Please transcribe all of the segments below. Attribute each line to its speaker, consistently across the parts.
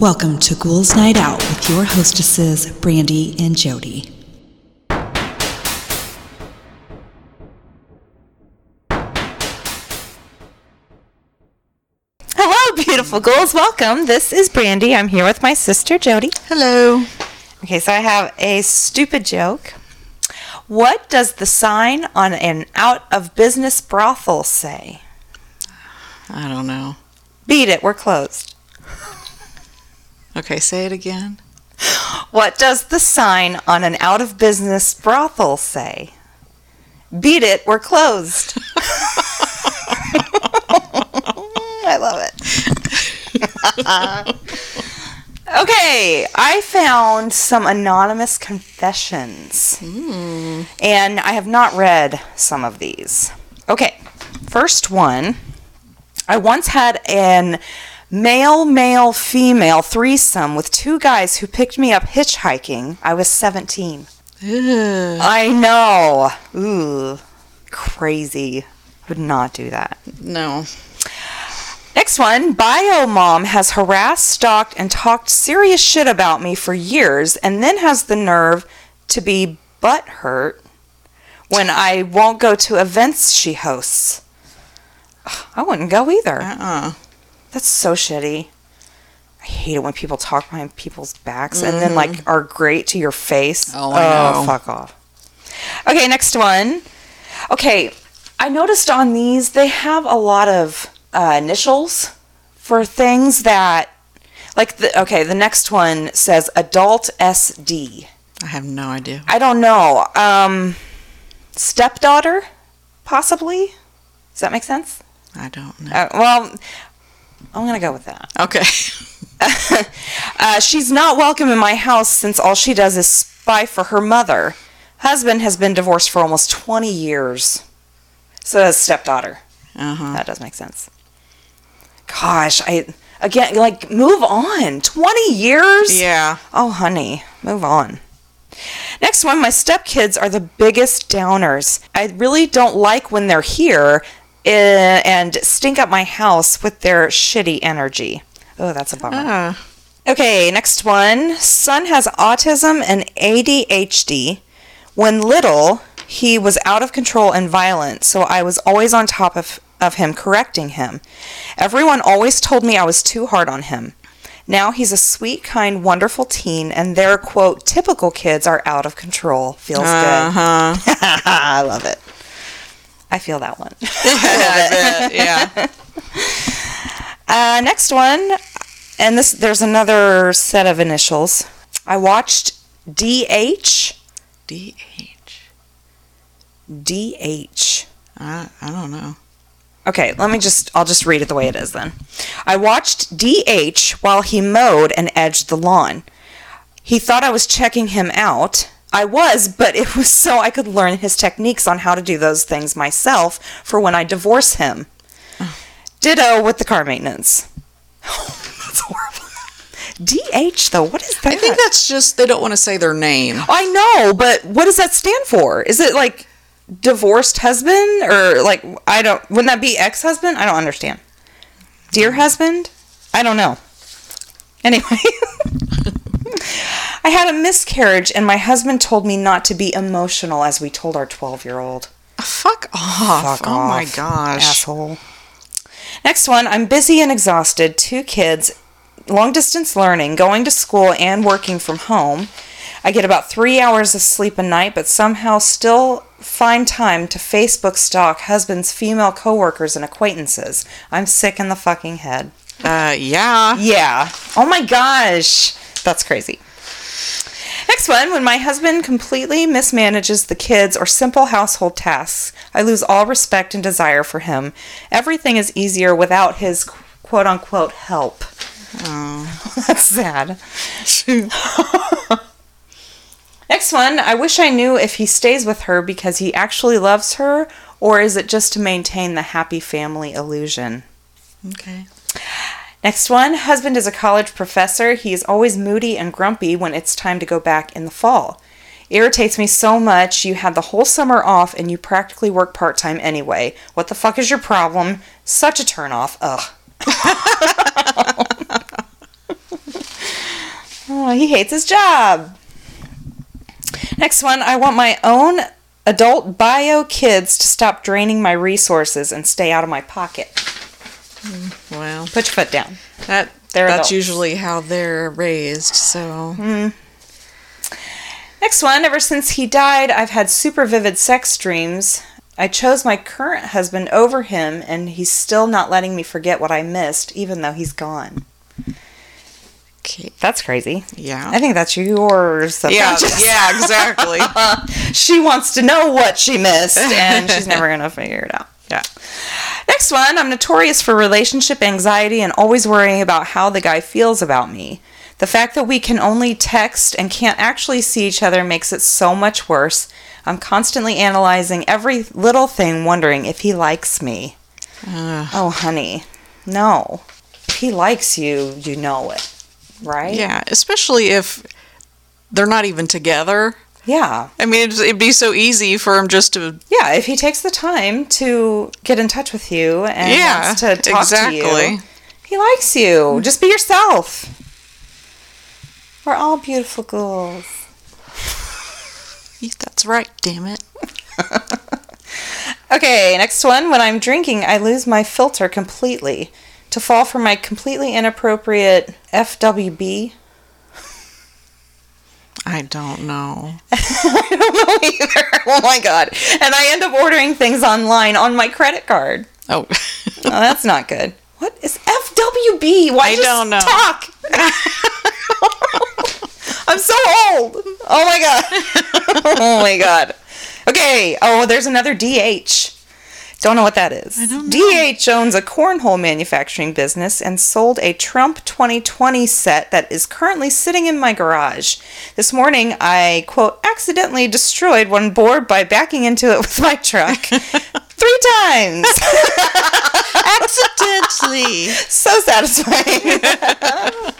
Speaker 1: Welcome to Ghouls Night Out with your hostesses, Brandee and Jodi.
Speaker 2: Hello, beautiful ghouls. Welcome. This is Brandee. I'm here with my sister, Jodi.
Speaker 3: Hello.
Speaker 2: Okay, so I have a stupid joke. What does the sign on an out of business brothel say?
Speaker 3: I don't know.
Speaker 2: Beat it, we're closed.
Speaker 3: Okay, say it again.
Speaker 2: What does the sign on an out of business brothel say? Beat it, we're closed. I love it. okay, I found some anonymous confessions. Hmm. And I have not read some of these. Okay, first one. I once had an male, male, female threesome with two guys who picked me up hitchhiking. I was 17.
Speaker 3: Ugh.
Speaker 2: I know. Ooh, crazy. Would not do that.
Speaker 3: No.
Speaker 2: Next one, Bio Mom has harassed, stalked, and talked serious shit about me for years, and then has the nerve to be butthurt when I won't go to events she hosts. I wouldn't go either.
Speaker 3: Uh-uh.
Speaker 2: That's so shitty. I hate it when people talk behind people's backs and then like are great to your face.
Speaker 3: Oh, I know.
Speaker 2: fuck off. Okay, next one. Okay, I noticed on these they have a lot of uh, initials for things that like the okay, the next one says adult SD.
Speaker 3: I have no idea.
Speaker 2: I don't know. Um stepdaughter possibly? Does that make sense?
Speaker 3: I don't know.
Speaker 2: Uh, well, I'm going to go with that.
Speaker 3: Okay.
Speaker 2: Uh, she's not welcome in my house since all she does is spy for her mother. Husband has been divorced for almost 20 years. So that's stepdaughter.
Speaker 3: Uh-huh.
Speaker 2: That does make sense. Gosh, I again like move on. 20 years?
Speaker 3: Yeah.
Speaker 2: Oh, honey, move on. Next one, my stepkids are the biggest downers. I really don't like when they're here and stink up my house with their shitty energy. Oh, that's a bummer.
Speaker 3: Ah.
Speaker 2: Okay, next one. Son has autism and ADHD. When little, he was out of control and violent, so I was always on top of, of him, correcting him. Everyone always told me I was too hard on him. Now he's a sweet, kind, wonderful teen, and their quote, typical kids are out of control. Feels
Speaker 3: Uh-huh.
Speaker 2: good. I love it. I feel that one.
Speaker 3: Yeah.
Speaker 2: Uh, next one, and this there's another set of initials. I watched DH.
Speaker 3: D-H.
Speaker 2: DH.
Speaker 3: I, I don't know.
Speaker 2: Okay, let me just I'll just read it the way it is then. I watched DH while he mowed and edged the lawn. He thought I was checking him out. I was, but it was so I could learn his techniques on how to do those things myself for when I divorce him. Ditto with the car maintenance. that's horrible. DH though, what is that?
Speaker 3: I think that's just they don't want to say their name.
Speaker 2: I know, but what does that stand for? Is it like divorced husband or like I don't wouldn't that be ex-husband? I don't understand. Dear husband? I don't know. Anyway, I had a miscarriage and my husband told me not to be emotional as we told our 12-year-old.
Speaker 3: Fuck off.
Speaker 2: Fuck
Speaker 3: oh my gosh.
Speaker 2: Asshole. Next one, I'm busy and exhausted, two kids, long distance learning, going to school and working from home. I get about three hours of sleep a night, but somehow still find time to Facebook stalk husband's female coworkers and acquaintances. I'm sick in the fucking head.
Speaker 3: Uh, yeah.
Speaker 2: Yeah. Oh my gosh. That's crazy. Next one, when my husband completely mismanages the kids or simple household tasks, I lose all respect and desire for him. Everything is easier without his quote unquote help.
Speaker 3: Oh.
Speaker 2: That's sad. Next one, I wish I knew if he stays with her because he actually loves her or is it just to maintain the happy family illusion?
Speaker 3: okay.
Speaker 2: Next one husband is a college professor. He is always moody and grumpy when it's time to go back in the fall. Irritates me so much. You had the whole summer off and you practically work part time anyway. What the fuck is your problem? Such a turnoff. Ugh. Oh, he hates his job. Next one, I want my own adult bio kids to stop draining my resources and stay out of my pocket. Hmm.
Speaker 3: Well,
Speaker 2: Put your foot down.
Speaker 3: that
Speaker 2: They're
Speaker 3: that's
Speaker 2: adults.
Speaker 3: usually how they're raised. So hmm.
Speaker 2: Next one, ever since he died, I've had super vivid sex dreams. I chose my current husband over him, and he's still not letting me forget what I missed, even though he's gone.
Speaker 3: okay,
Speaker 2: That's crazy.
Speaker 3: yeah,
Speaker 2: I think that's yours.
Speaker 3: yeah, yeah, exactly.
Speaker 2: she wants to know what she missed, and she's never going to figure it out.
Speaker 3: Yeah.
Speaker 2: Next one, I'm notorious for relationship anxiety and always worrying about how the guy feels about me. The fact that we can only text and can't actually see each other makes it so much worse. I'm constantly analyzing every little thing, wondering if he likes me.
Speaker 3: Uh,
Speaker 2: Oh, honey, no. If he likes you, you know it, right?
Speaker 3: yeah, especially if they're not even together.
Speaker 2: Yeah.
Speaker 3: I mean, it'd, it'd be so easy for him just to
Speaker 2: Yeah, if he takes the time to get in touch with you and
Speaker 3: Yeah,
Speaker 2: wants to talk to you, he likes you. Just be yourself. We're all beautiful girls.
Speaker 3: That's right, damn it.
Speaker 2: Okay, next one. When I'm drinking, I lose my filter completely. To fall for my completely inappropriate FWB.
Speaker 3: I don't know.
Speaker 2: I don't know either. Oh my god. And I end up ordering things online on my credit card.
Speaker 3: Oh,
Speaker 2: Oh, that's not good. What is FWB? Why
Speaker 3: I
Speaker 2: just
Speaker 3: don't know.
Speaker 2: talk? I'm so old. Oh my god. oh my god. Okay. Oh, there's another DH. Don't know what that is. D.H. owns a cornhole manufacturing business and sold a Trump 2020 set that is currently sitting in my garage. This morning, I, quote, accidentally destroyed one board by backing into it with my truck three times.
Speaker 3: accidentally.
Speaker 2: so satisfying.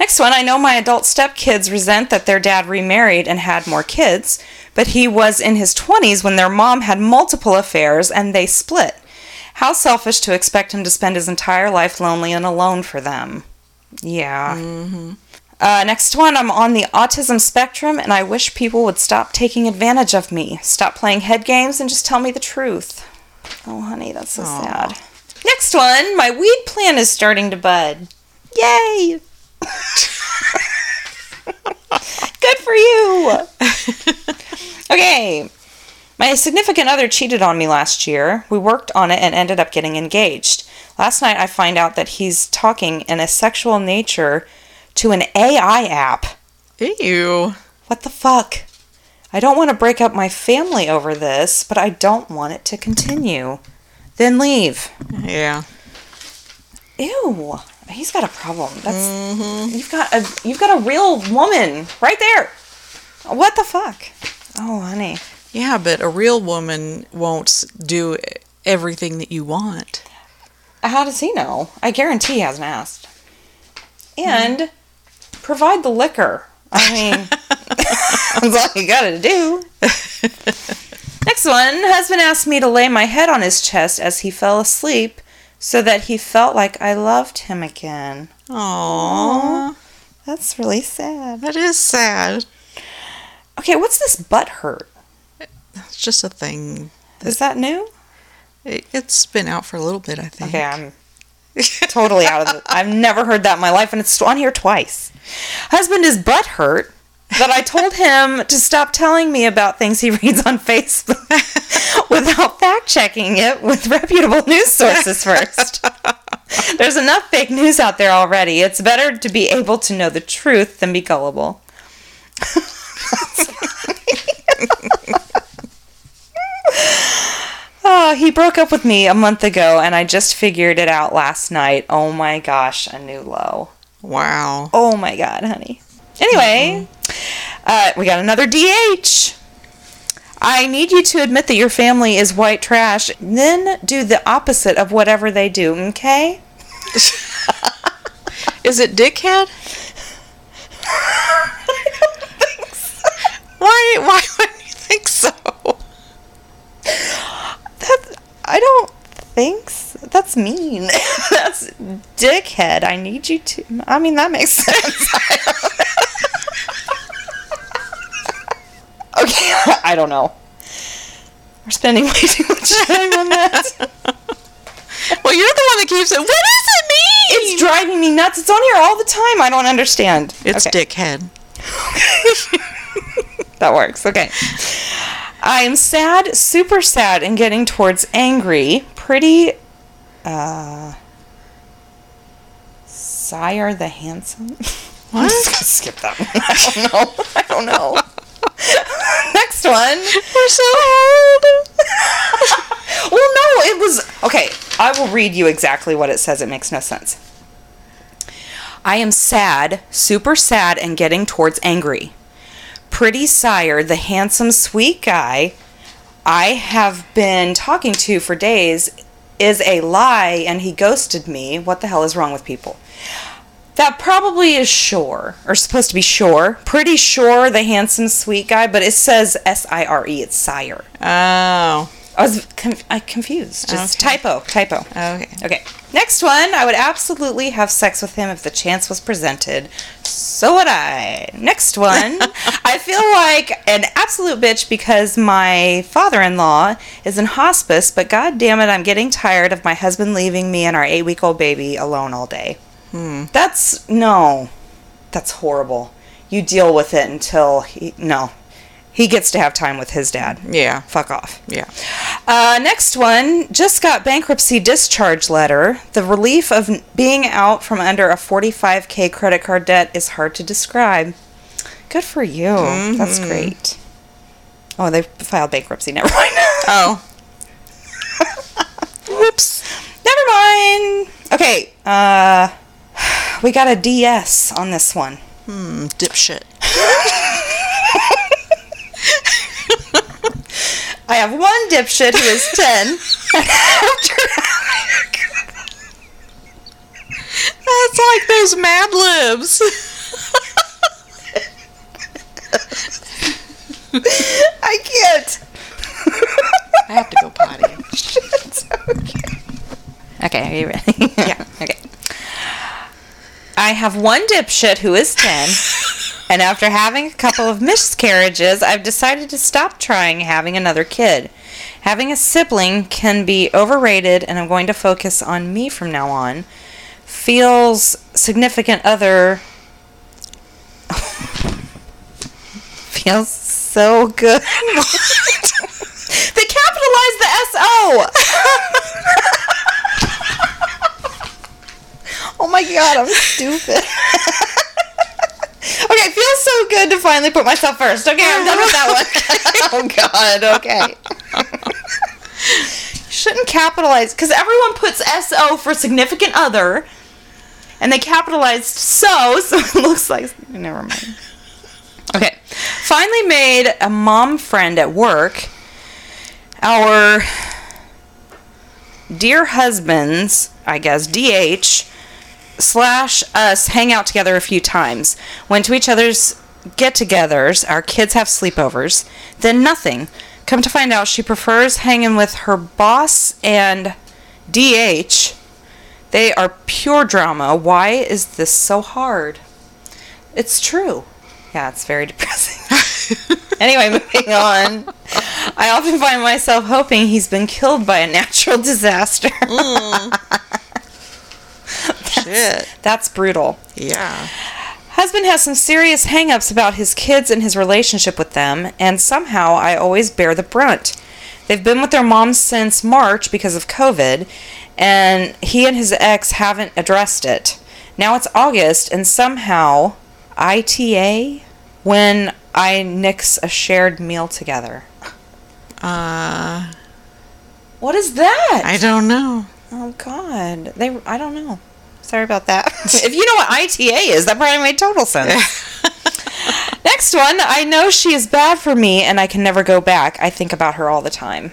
Speaker 2: Next one, I know my adult stepkids resent that their dad remarried and had more kids, but he was in his 20s when their mom had multiple affairs and they split. How selfish to expect him to spend his entire life lonely and alone for them. Yeah. Uh, next one, I'm on the autism spectrum and I wish people would stop taking advantage of me. Stop playing head games and just tell me the truth. Oh, honey, that's so
Speaker 3: Aw.
Speaker 2: sad. Next one, my weed plant is starting to bud. Yay! Good for you. Okay. My significant other cheated on me last year. We worked on it and ended up getting engaged. Last night I find out that he's talking in a sexual nature to an AI app.
Speaker 3: Ew.
Speaker 2: What the fuck? I don't want to break up my family over this, but I don't want it to continue. Then leave.
Speaker 3: Yeah.
Speaker 2: Ew. He's got a problem. That's mhm you've got a you've got a real woman right there. What the fuck? Oh, honey.
Speaker 3: Yeah, but a real woman won't do everything that you want.
Speaker 2: How does he know? I guarantee he hasn't asked. And provide the liquor. I mean, that's all you gotta do. Next one. Husband asked me to lay my head on his chest as he fell asleep so that he felt like I loved him again.
Speaker 3: Aww.
Speaker 2: That's really sad.
Speaker 3: That is sad.
Speaker 2: Okay, what's this butt hurt?
Speaker 3: It's just a thing.
Speaker 2: Is that new?
Speaker 3: It, it's been out for a little bit, I think.
Speaker 2: Okay, I'm totally out of it. I've never heard that in my life, and it's on here twice. Husband is butt hurt that I told him to stop telling me about things he reads on Facebook without fact checking it with reputable news sources first. There's enough fake news out there already. It's better to be able to know the truth than be gullible. Oh, he broke up with me a month ago, and I just figured it out last night. Oh my gosh, a new low.
Speaker 3: Wow.
Speaker 2: Oh my god, honey. Anyway, mm-hmm. Uh, we got another DH. I need you to admit that your family is white trash, then do the opposite of whatever they do, okay?
Speaker 3: Is it dickhead? Why? Why wouldn't you think so?
Speaker 2: That's, I don't think so. That's mean. That's dickhead. I need you to. I mean, that makes sense. Okay, I don't know. We're spending way too much time on that.
Speaker 3: Well, you're the one that keeps it. What does it mean?
Speaker 2: It's driving me nuts. It's on here all the time. I don't understand.
Speaker 3: It's
Speaker 2: okay.
Speaker 3: dickhead.
Speaker 2: That works. Okay. I am sad, super sad, and getting towards angry. Pretty, uh, Sire the Handsome. I'm just gonna skip that one. I don't know. I don't know. Next one.
Speaker 3: We're so old.
Speaker 2: Well, no, it was okay. I will read you exactly what it says. It makes no sense. I am sad, super sad, and getting towards angry. Pretty sire, the handsome, sweet guy I have been talking to for days, is a lie, and he ghosted me. What the hell is wrong with people? That probably is sure, or supposed to be sure. Pretty sure the handsome, sweet guy, but it says S I R E. It's sire.
Speaker 3: Oh.
Speaker 2: I was conf- I confused. Just
Speaker 3: Okay.
Speaker 2: typo, typo.
Speaker 3: Okay.
Speaker 2: Okay. Next one. I would absolutely have sex with him if the chance was presented. So would I. Next one. I feel like an absolute bitch because my father-in-law is in hospice, but god damn it, I'm getting tired of my husband leaving me and our 8-week-old baby alone all day. That's no. That's horrible. You deal with it until he no. He gets to have time with his dad.
Speaker 3: Yeah.
Speaker 2: Fuck off.
Speaker 3: Yeah.
Speaker 2: Uh, next one, just got bankruptcy discharge letter. The relief of being out from under a 45k credit card debt is hard to describe. Good for you. That's great. Oh, they filed bankruptcy. Never mind.
Speaker 3: Oh. Whoops.
Speaker 2: Never mind. Okay. Uh, we got a DS on this one.
Speaker 3: Hmm. Dipshit.
Speaker 2: I have one dipshit who is 10.
Speaker 3: That's like those Mad Libs.
Speaker 2: I can't.
Speaker 3: I have to go potty.
Speaker 2: Okay, are you ready? yeah. Okay. I have one dipshit who is 10, and after having a couple of miscarriages, I've decided to stop trying having another kid. Having a sibling can be overrated, and I'm going to focus on me from now on. Feels significant other. Feels so good. they capitalized the SO! Oh my god, I'm stupid. okay, it feels so good to finally put myself first. Okay, I'm done with that one. oh god, okay. Shouldn't capitalize because everyone puts SO for significant other and they capitalized so, so it looks like never mind. Okay. Finally made a mom friend at work. Our dear husbands, I guess, DH slash us hang out together a few times. Went to each other's get togethers. Our kids have sleepovers. Then nothing. Come to find out, she prefers hanging with her boss and DH. They are pure drama. Why is this so hard? It's true. Yeah, it's very depressing. anyway, moving on. I often find myself hoping he's been killed by a natural disaster. Mm.
Speaker 3: Shit.
Speaker 2: That's brutal.
Speaker 3: Yeah.
Speaker 2: Husband has some serious hangups about his kids and his relationship with them, and somehow I always bear the brunt. They've been with their mom since March because of COVID, and he and his ex haven't addressed it. Now it's August, and somehow ITA when I nix a shared meal together.
Speaker 3: Uh,
Speaker 2: What is that?
Speaker 3: I don't know.
Speaker 2: Oh God, they. I don't know. Sorry about that. if you know what ITA is, that probably made total sense. Next one. I know she is bad for me, and I can never go back. I think about her all the time.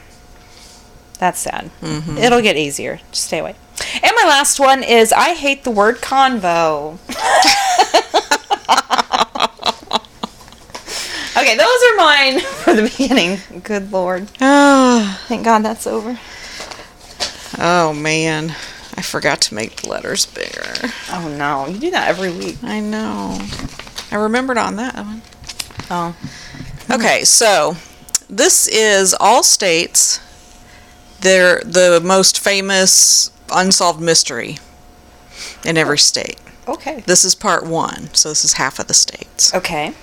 Speaker 2: That's sad. Mm-hmm. It'll get easier. Just stay away. And my last one is I hate the word convo. okay, those are mine for the beginning. Good lord.
Speaker 3: Oh,
Speaker 2: Thank God that's over.
Speaker 3: oh man. I forgot to make the letters bigger.
Speaker 2: Oh no, you do that every week.
Speaker 3: I know. I remembered on that one.
Speaker 2: Oh.
Speaker 3: Okay, so this is all states. They're the most famous unsolved mystery in every state.
Speaker 2: Okay.
Speaker 3: This is part one, so this is half of the states.
Speaker 2: Okay.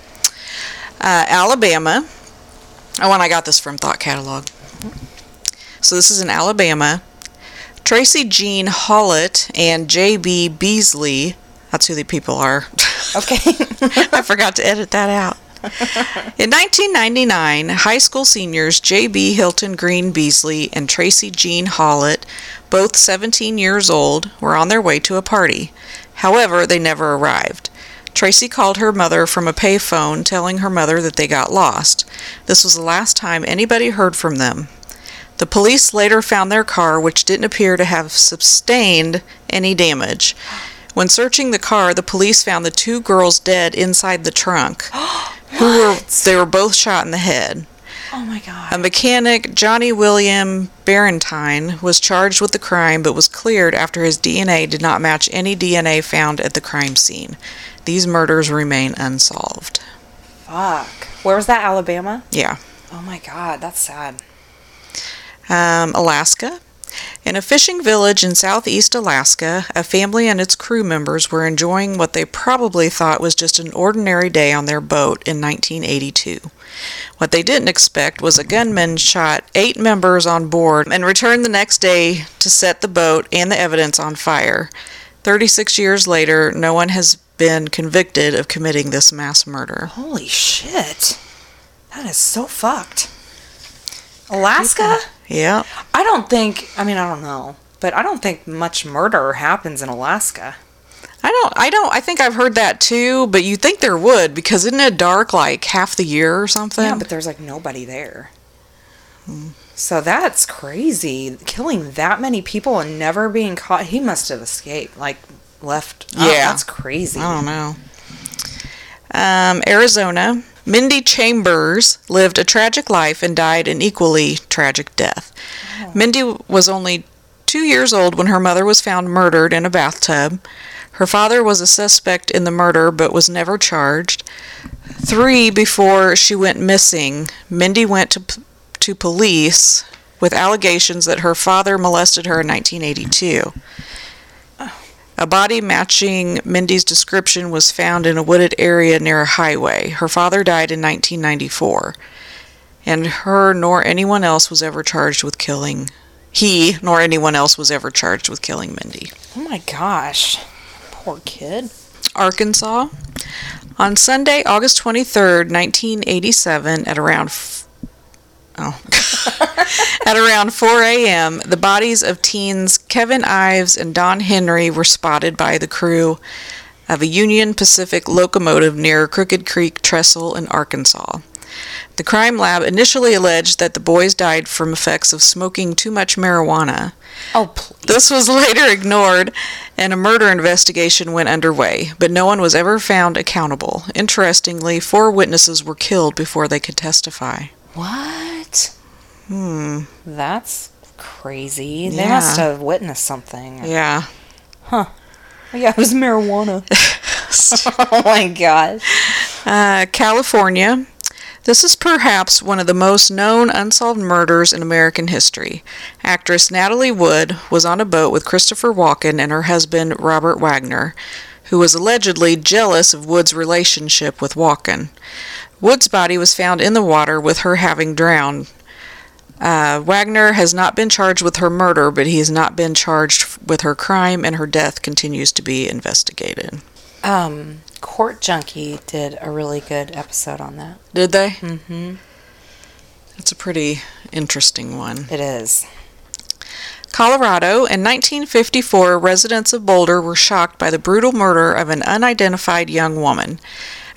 Speaker 3: Uh, Alabama. Oh, and I got this from Thought Catalog. So this is in Alabama. Tracy Jean Hawlett and J.B. Beasley. That's who the people are.
Speaker 2: Okay.
Speaker 3: I forgot to edit that out. In 1999, high school seniors J.B. Hilton Green Beasley and Tracy Jean Hawlett, both 17 years old, were on their way to a party. However, they never arrived. Tracy called her mother from a payphone telling her mother that they got lost. This was the last time anybody heard from them. The police later found their car, which didn't appear to have sustained any damage. When searching the car, the police found the two girls dead inside the trunk. who were they were both shot in the head.
Speaker 2: oh my god.
Speaker 3: A mechanic, Johnny William Barentine, was charged with the crime but was cleared after his DNA did not match any DNA found at the crime scene. These murders remain unsolved.
Speaker 2: Fuck. Where was that? Alabama?
Speaker 3: Yeah.
Speaker 2: Oh my god, that's sad.
Speaker 3: Um, Alaska. In a fishing village in southeast Alaska, a family and its crew members were enjoying what they probably thought was just an ordinary day on their boat in 1982. What they didn't expect was a gunman shot eight members on board and returned the next day to set the boat and the evidence on fire. 36 years later, no one has been convicted of committing this mass murder.
Speaker 2: Holy shit. That is so fucked. Alaska?
Speaker 3: Yeah.
Speaker 2: I don't think, I mean, I don't know, but I don't think much murder happens in Alaska.
Speaker 3: I don't I don't I think I've heard that too, but you think there would because isn't it dark like half the year or something?
Speaker 2: Yeah, but there's like nobody there. So that's crazy. Killing that many people and never being caught. He must have escaped, like left. Oh,
Speaker 3: Yeah.
Speaker 2: that's crazy.
Speaker 3: I don't know. Um, Arizona. Mindy Chambers lived a tragic life and died an equally tragic death. Oh. Mindy was only two years old when her mother was found murdered in a bathtub. Her father was a suspect in the murder but was never charged. Three before she went missing, Mindy went to, p- to police with allegations that her father molested her in 1982. A body matching Mindy's description was found in a wooded area near a highway. Her father died in 1994, and her nor anyone else was ever charged with killing. He nor anyone else was ever charged with killing Mindy.
Speaker 2: Oh my gosh. Poor kid.
Speaker 3: Arkansas. On Sunday, August 23rd, 1987, at around f- oh, at around 4 a.m., the bodies of teens Kevin Ives and Don Henry were spotted by the crew of a Union Pacific locomotive near Crooked Creek Trestle in Arkansas. The crime lab initially alleged that the boys died from effects of smoking too much marijuana.
Speaker 2: Oh, please.
Speaker 3: This was later ignored, and a murder investigation went underway, but no one was ever found accountable. Interestingly, four witnesses were killed before they could testify.
Speaker 2: What?
Speaker 3: Hmm.
Speaker 2: That's crazy. They
Speaker 3: Yeah.
Speaker 2: must have witnessed something.
Speaker 3: Yeah. Huh.
Speaker 2: Yeah, it was marijuana. oh my gosh.
Speaker 3: Uh, California. This is perhaps one of the most known unsolved murders in American history. Actress Natalie Wood was on a boat with Christopher Walken and her husband Robert Wagner, who was allegedly jealous of Wood's relationship with Walken. Wood's body was found in the water with her having drowned. Uh, Wagner has not been charged with her murder, but he has not been charged with her crime, and her death continues to be investigated.
Speaker 2: Um, Court Junkie did a really good episode on that.
Speaker 3: Did they?
Speaker 2: Mm-hmm.
Speaker 3: It's a pretty interesting one.
Speaker 2: It is.
Speaker 3: Colorado, in 1954, residents of Boulder were shocked by the brutal murder of an unidentified young woman.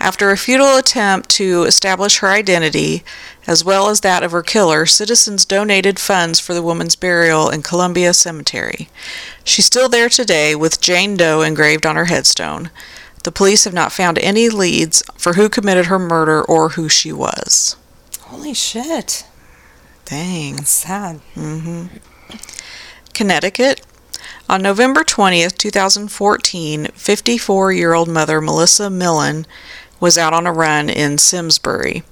Speaker 3: After a futile attempt to establish her identity, as well as that of her killer, citizens donated funds for the woman's burial in Columbia Cemetery. She's still there today with Jane Doe engraved on her headstone. The police have not found any leads for who committed her murder or who she was.
Speaker 2: Holy shit.
Speaker 3: Dang.
Speaker 2: That's sad.
Speaker 3: hmm Connecticut. On November 20th, 2014, 54 year old mother Melissa Millan was out on a run in Simsbury.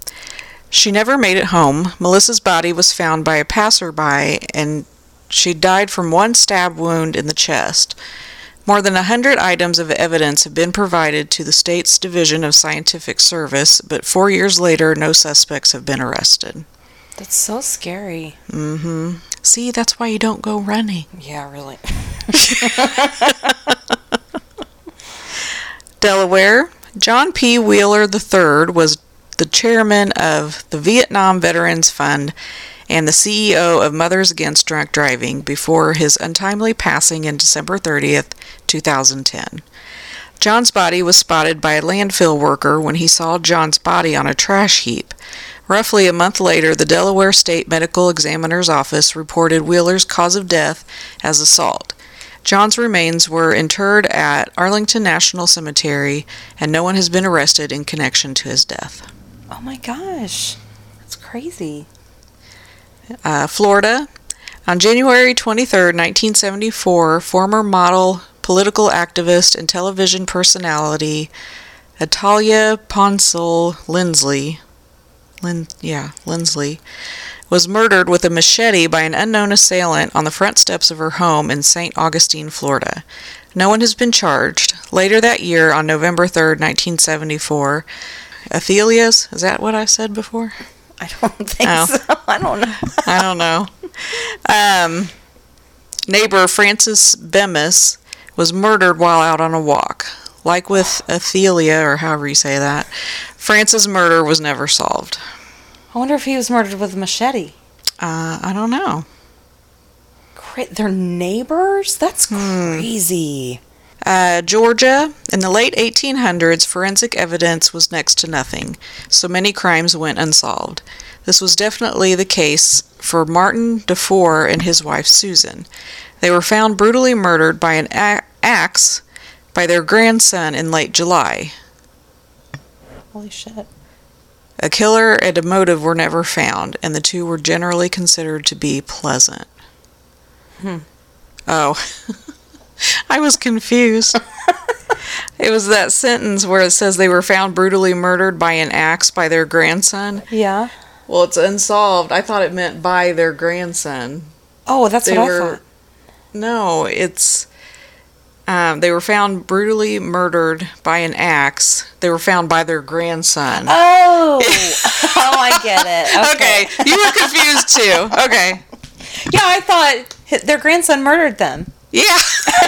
Speaker 3: She never made it home. Melissa's body was found by a passerby, and she died from one stab wound in the chest. More than a hundred items of evidence have been provided to the state's Division of Scientific Service, but four years later, no suspects have been arrested.
Speaker 2: That's so scary.
Speaker 3: Mm-hmm. See, that's why you don't go running.
Speaker 2: Yeah, really.
Speaker 3: Delaware, John P. Wheeler III was the chairman of the Vietnam Veterans Fund and the CEO of Mothers Against Drunk Driving before his untimely passing in December 30th, 2010. John's body was spotted by a landfill worker when he saw John's body on a trash heap. Roughly a month later, the Delaware State Medical Examiner's Office reported Wheeler's cause of death as assault. John's remains were interred at Arlington National Cemetery, and no one has been arrested in connection to his death.
Speaker 2: Oh my gosh. That's crazy.
Speaker 3: Uh, Florida. On January 23, 1974, former model, political activist, and television personality Athalia Ponsell Lindsley, Lin, yeah, Lindsley, was murdered with a machete by an unknown assailant on the front steps of her home in St. Augustine, Florida. No one has been charged. Later that year, on November 3, 1974, Athalia's, is that what I said before?
Speaker 2: I don't think
Speaker 3: Oh.
Speaker 2: so. I don't know.
Speaker 3: I don't know. Um, neighbor Frances Bemis was murdered while out on a walk. Like with Athalia, or however you say that, Frances' murder was never solved.
Speaker 2: I wonder if he was murdered with a machete.
Speaker 3: Uh, I don't know.
Speaker 2: Cra- They're neighbors? That's crazy.
Speaker 3: Uh, Georgia, in the late 1800s, forensic evidence was next to nothing, so many crimes went unsolved. This was definitely the case for Martin DeFoor and his wife Susan. They were found brutally murdered by an a- axe by their grandson in late July.
Speaker 2: Holy shit.
Speaker 3: A killer and a motive were never found, and the two were generally considered to be pleasant.
Speaker 2: Hmm.
Speaker 3: Oh, I was confused. it was that sentence where it says they were found brutally murdered by an axe by their grandson.
Speaker 2: Yeah.
Speaker 3: Well, it's unsolved. I thought it meant by their grandson.
Speaker 2: Oh, that's
Speaker 3: They
Speaker 2: what
Speaker 3: were-
Speaker 2: I thought.
Speaker 3: No, it's. Um, they were found brutally murdered by an axe. They were found by their grandson.
Speaker 2: Oh. oh, I get it.
Speaker 3: Okay, you were confused too. Okay.
Speaker 2: Yeah, I thought their grandson murdered them.
Speaker 3: Yeah.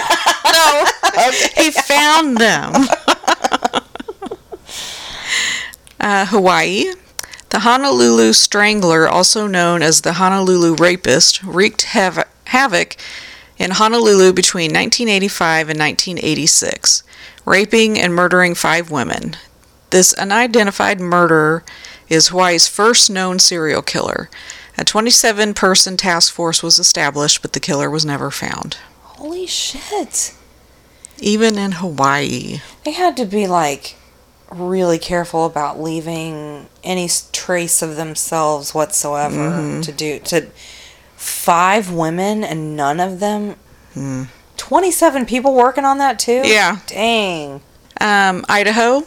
Speaker 3: no. He found them. uh, Hawaii. The Honolulu Strangler, also known as the Honolulu Rapist, wreaked hav- havoc in Honolulu between 1985 and 1986, raping and murdering five women. This unidentified murderer is Hawaii's first known serial killer. A 27 person task force was established, but the killer was never found.
Speaker 2: Holy shit.
Speaker 3: Even in Hawaii.
Speaker 2: They had to be like really careful about leaving any trace of themselves whatsoever
Speaker 3: Mm-hmm.
Speaker 2: to do to five women and none of them 27 people working on that too?
Speaker 3: Yeah.
Speaker 2: Dang.
Speaker 3: Um, Idaho.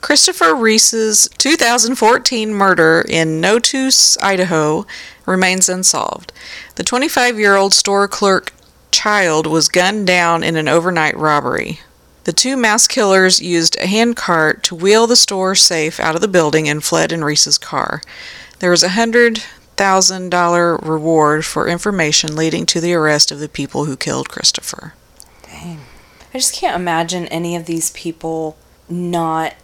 Speaker 3: Christopher Reese's 2014 murder in Notus, Idaho, remains unsolved. The 25 year old store clerk child was gunned down in an overnight robbery. The two mass killers used a handcart to wheel the store safe out of the building and fled in Reese's car. There was a hundred thousand dollar reward for information leading to the arrest of the people who killed Christopher.
Speaker 2: Dang. I just can't imagine any of these people not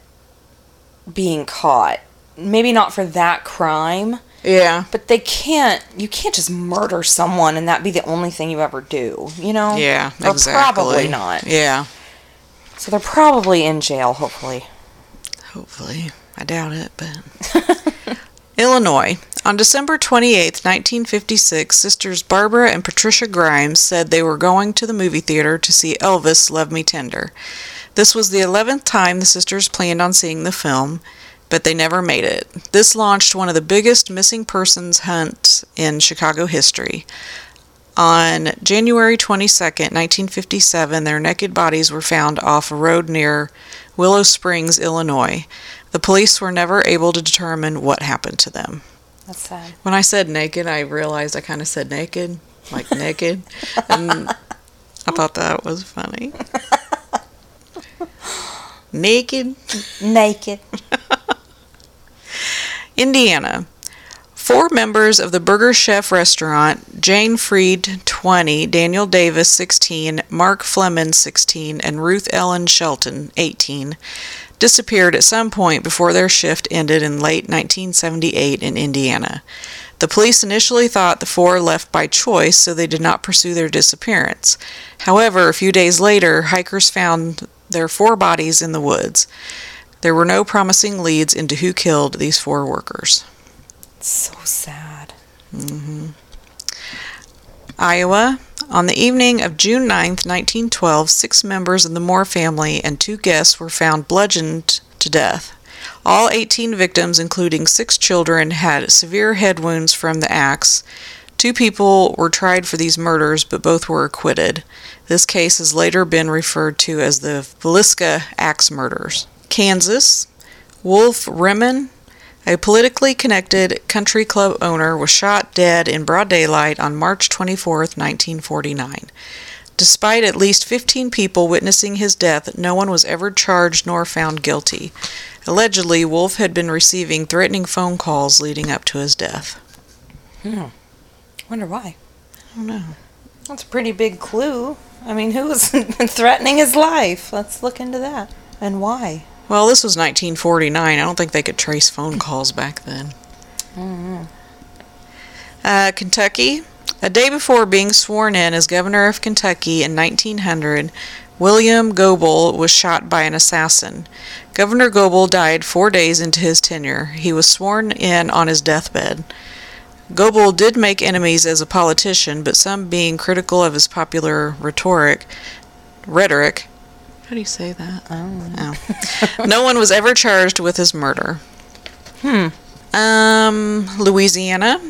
Speaker 2: being caught. Maybe not for that crime,
Speaker 3: Yeah.
Speaker 2: but they can't you can't just murder someone and that be the only thing you ever do, you know?
Speaker 3: Yeah,
Speaker 2: Or
Speaker 3: exactly.
Speaker 2: probably not.
Speaker 3: Yeah.
Speaker 2: So they're probably in jail, hopefully.
Speaker 3: Hopefully. I doubt it, but. Illinois. On December 28, 1956, sisters Barbara and Patricia Grimes said they were going to the movie theater to see Elvis Love Me Tender. This was the 11th time the sisters planned on seeing the film, but they never made it. This launched one of the biggest missing persons hunts in Chicago history. On January 22nd, 1957, their naked bodies were found off a road near Willow Springs, Illinois. The police were never able to determine what happened to them.
Speaker 2: That's sad.
Speaker 3: When I said naked, I realized I kind of said naked, like naked, and I thought that was funny. naked.
Speaker 2: Naked.
Speaker 3: Indiana. Four members of the Burger Chef restaurant, Jayne Friedt, 20, Daniel Davis, 16, Mark Flemmonds, 16, and Ruth Ellen Shelton, 18, disappeared at some point before their shift ended in late 1978 in Indiana. The police initially thought the four left by choice, so they did not pursue their disappearance. However, a few days later, hikers found their four bodies in the woods. There were no promising leads into who killed these four workers.
Speaker 2: So sad. Mm-hmm.
Speaker 3: Iowa. On the evening of June 9, 1912, six members of the Moore family and two guests were found bludgeoned to death. All 18 victims, including six children, had severe head wounds from the axe. Two people were tried for these murders, but both were acquitted. This case has later been referred to as the Villisca Axe Murders. Kansas. Wolf Rimmon, a politically connected country club owner, was shot dead in broad daylight on March 24, 1949. Despite at least 15 people witnessing his death, no one was ever charged nor found guilty. Allegedly, Wolf had been receiving threatening phone calls leading up to his death. Hmm.
Speaker 2: Wonder why.
Speaker 3: I don't know.
Speaker 2: That's a pretty big clue. I mean, who was threatening his life? Let's look into that. And why?
Speaker 3: Well, this was 1949. I don't think they could trace phone calls back then. Uh, Kentucky. A day before being sworn in as governor of Kentucky in 1900, William Goebel was shot by an assassin. Governor Goebel died four days into his tenure. He was sworn in on his deathbed. Goebel did make enemies as a politician, but some being critical of his popular rhetoric, rhetoric. How do you say that? Oh. no one was ever charged with his murder. Hmm. Um, Louisiana.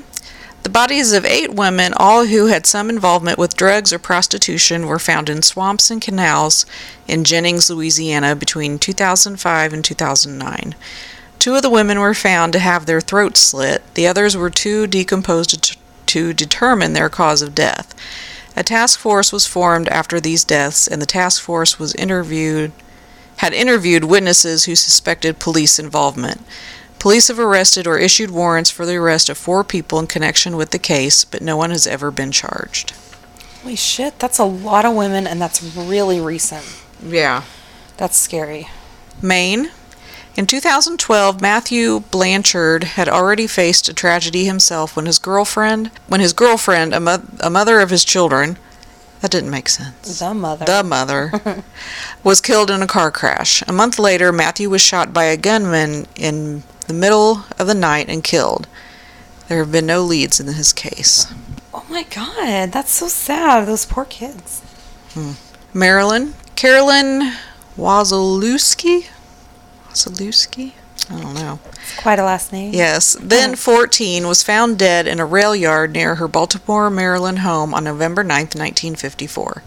Speaker 3: The bodies of eight women, all who had some involvement with drugs or prostitution, were found in swamps and canals in Jennings, Louisiana between 2005 and 2009. Two of the women were found to have their throats slit, the others were too decomposed to, to determine their cause of death. A task force was formed after these deaths, and the task force was interviewed had interviewed witnesses who suspected police involvement. Police have arrested or issued warrants for the arrest of four people in connection with the case, but no one has ever been charged.
Speaker 2: Holy shit, that's a lot of women, and that's really recent.
Speaker 3: Yeah.
Speaker 2: That's scary.
Speaker 3: Maine. In 2012, Matthew Blanchard had already faced a tragedy himself when his girlfriend, when his girlfriend, a, mo- a mother of his children, that didn't make sense.
Speaker 2: The mother.
Speaker 3: The mother was killed in a car crash. A month later, Matthew was shot by a gunman in the middle of the night and killed. There have been no leads in his case.
Speaker 2: oh my god, that's so sad. Those poor kids. Hmm.
Speaker 3: Maryland, Carolyn Wasilewski? Wasilewski? I don't know.
Speaker 2: Quite a last name.
Speaker 3: Yes. Then uh-huh. 14 was found dead in a rail yard near her Baltimore, Maryland home on November 9th, 1954.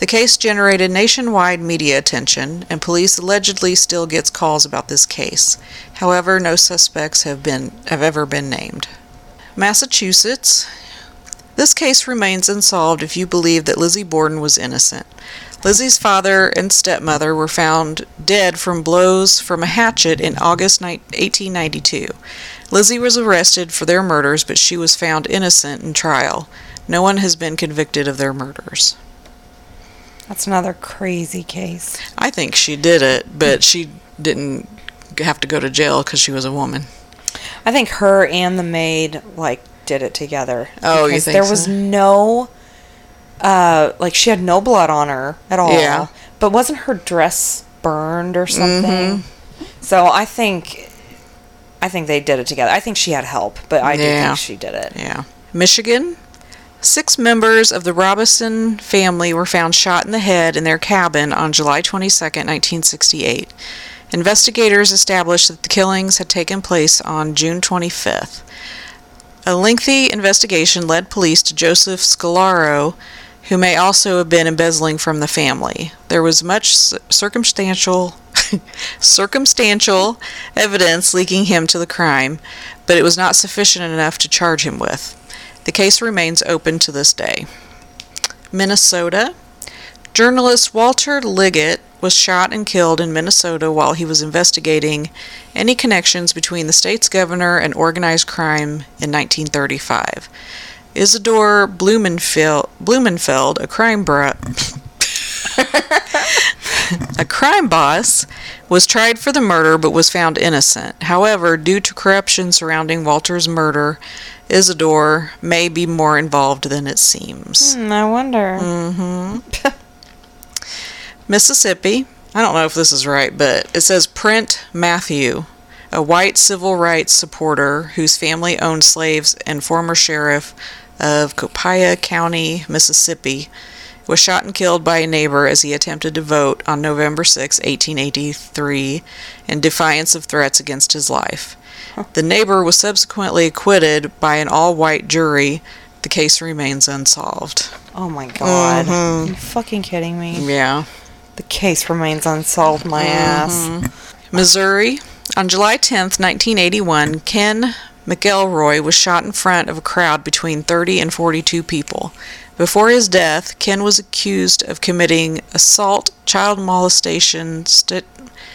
Speaker 3: The case generated nationwide media attention, and police allegedly still gets calls about this case. However, no suspects have been have ever been named. Massachusetts. This case remains unsolved if you believe that Lizzie Borden was innocent. Lizzie's father and stepmother were found dead from blows from a hatchet in August 1892. Lizzie was arrested for their murders, but she was found innocent in trial. No one has been convicted of their murders.
Speaker 2: That's another crazy case.
Speaker 3: I think she did it, but she didn't have to go to jail because she was a woman.
Speaker 2: I think her and the maid like did it together.
Speaker 3: Oh, you think
Speaker 2: there was
Speaker 3: so?
Speaker 2: no uh like she had no blood on her at all.
Speaker 3: Yeah.
Speaker 2: But wasn't her dress burned or something?
Speaker 3: Mm-hmm.
Speaker 2: So I think I think they did it together. I think she had help, but I do think she did it.
Speaker 3: Yeah. Michigan. Six members of the Robinson family were found shot in the head in their cabin on July 22, 1968. Investigators established that the killings had taken place on June 25th. A lengthy investigation led police to Joseph Scolaro, who may also have been embezzling from the family. There was much circumstantial circumstantial evidence linking him to the crime, but it was not sufficient enough to charge him with. The case remains open to this day. Minnesota. Journalist Walter Liggett was shot and killed in Minnesota while he was investigating any connections between the state's governor and organized crime in 1935. Isidore Blumenfeld, Blumenfeld a crime bro- a crime boss, was tried for the murder but was found innocent. However, due to corruption surrounding Walter's murder, Isadore may be more involved than it seems.
Speaker 2: Hmm, I wonder.
Speaker 3: Mm-hmm. Mississippi. I don't know if this is right, but it says Print Matthew, a white civil rights supporter whose family owned slaves and former sheriff of Copiah County, Mississippi, was shot and killed by a neighbor as he attempted to vote on November 6, 1883, in defiance of threats against his life. The neighbor was subsequently acquitted by an all white jury. The case remains unsolved.
Speaker 2: Oh my god.
Speaker 3: Mhm.
Speaker 2: Are you fucking kidding me?
Speaker 3: Yeah.
Speaker 2: The case remains unsolved, my ass.
Speaker 3: Missouri. On July 10th, 1981, Ken McElroy was shot in front of a crowd between 30 and 42 people. Before his death, Ken was accused of committing assault, child molestation, st-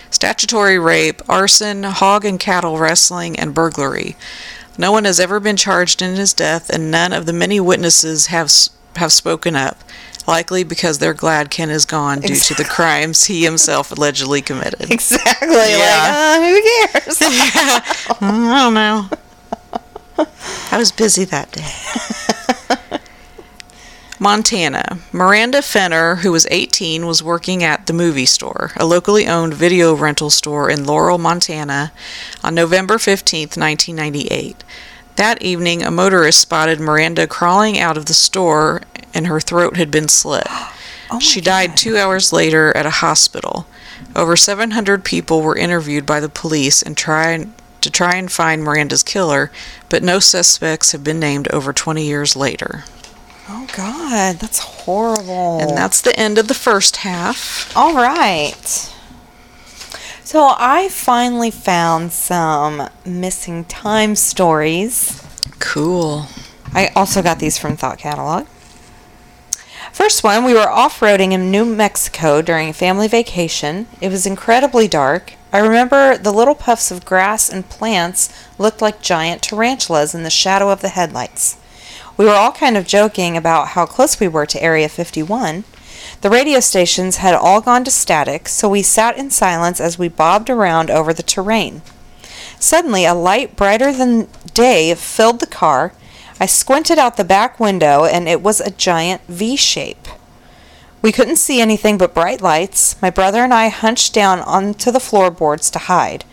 Speaker 3: statutory rape, arson, hog and cattle wrestling, and burglary. No one has ever been charged in his death, and none of the many witnesses have have spoken up, likely because they're glad Ken is gone due to the crimes he himself allegedly committed.
Speaker 2: Exactly.
Speaker 3: Yeah.
Speaker 2: Like, uh, who cares? yeah.
Speaker 3: I don't know. I was busy that day. Montana. Miranda Fenner, who was 18, was working at the movie store, a locally owned video rental store in Laurel, Montana, on November 15, 1998. That evening, a motorist spotted Miranda crawling out of the store and her throat had been slit. Oh she died two hours later at a hospital. Over 700 people were interviewed by the police and tried to try and find Miranda's killer, but no suspects have been named over 20 years later.
Speaker 2: oh god, that's horrible.
Speaker 3: And that's the end of the first half.
Speaker 2: All right. So I finally found some missing time stories.
Speaker 3: Cool.
Speaker 2: I also got these from Thought Catalog. First one, we were off roading in New Mexico during a family vacation. It was incredibly dark. I remember the little puffs of grass and plants looked like giant tarantulas in the shadow of the headlights. We were all kind of joking about how close we were to Area 51. The radio stations had all gone to static, so we sat in silence as we bobbed around over the terrain. Suddenly, a light brighter than day filled the car. I squinted out the back window, and it was a giant V shape. We couldn't see anything but bright lights. My brother and I hunched down onto the floorboards to hide.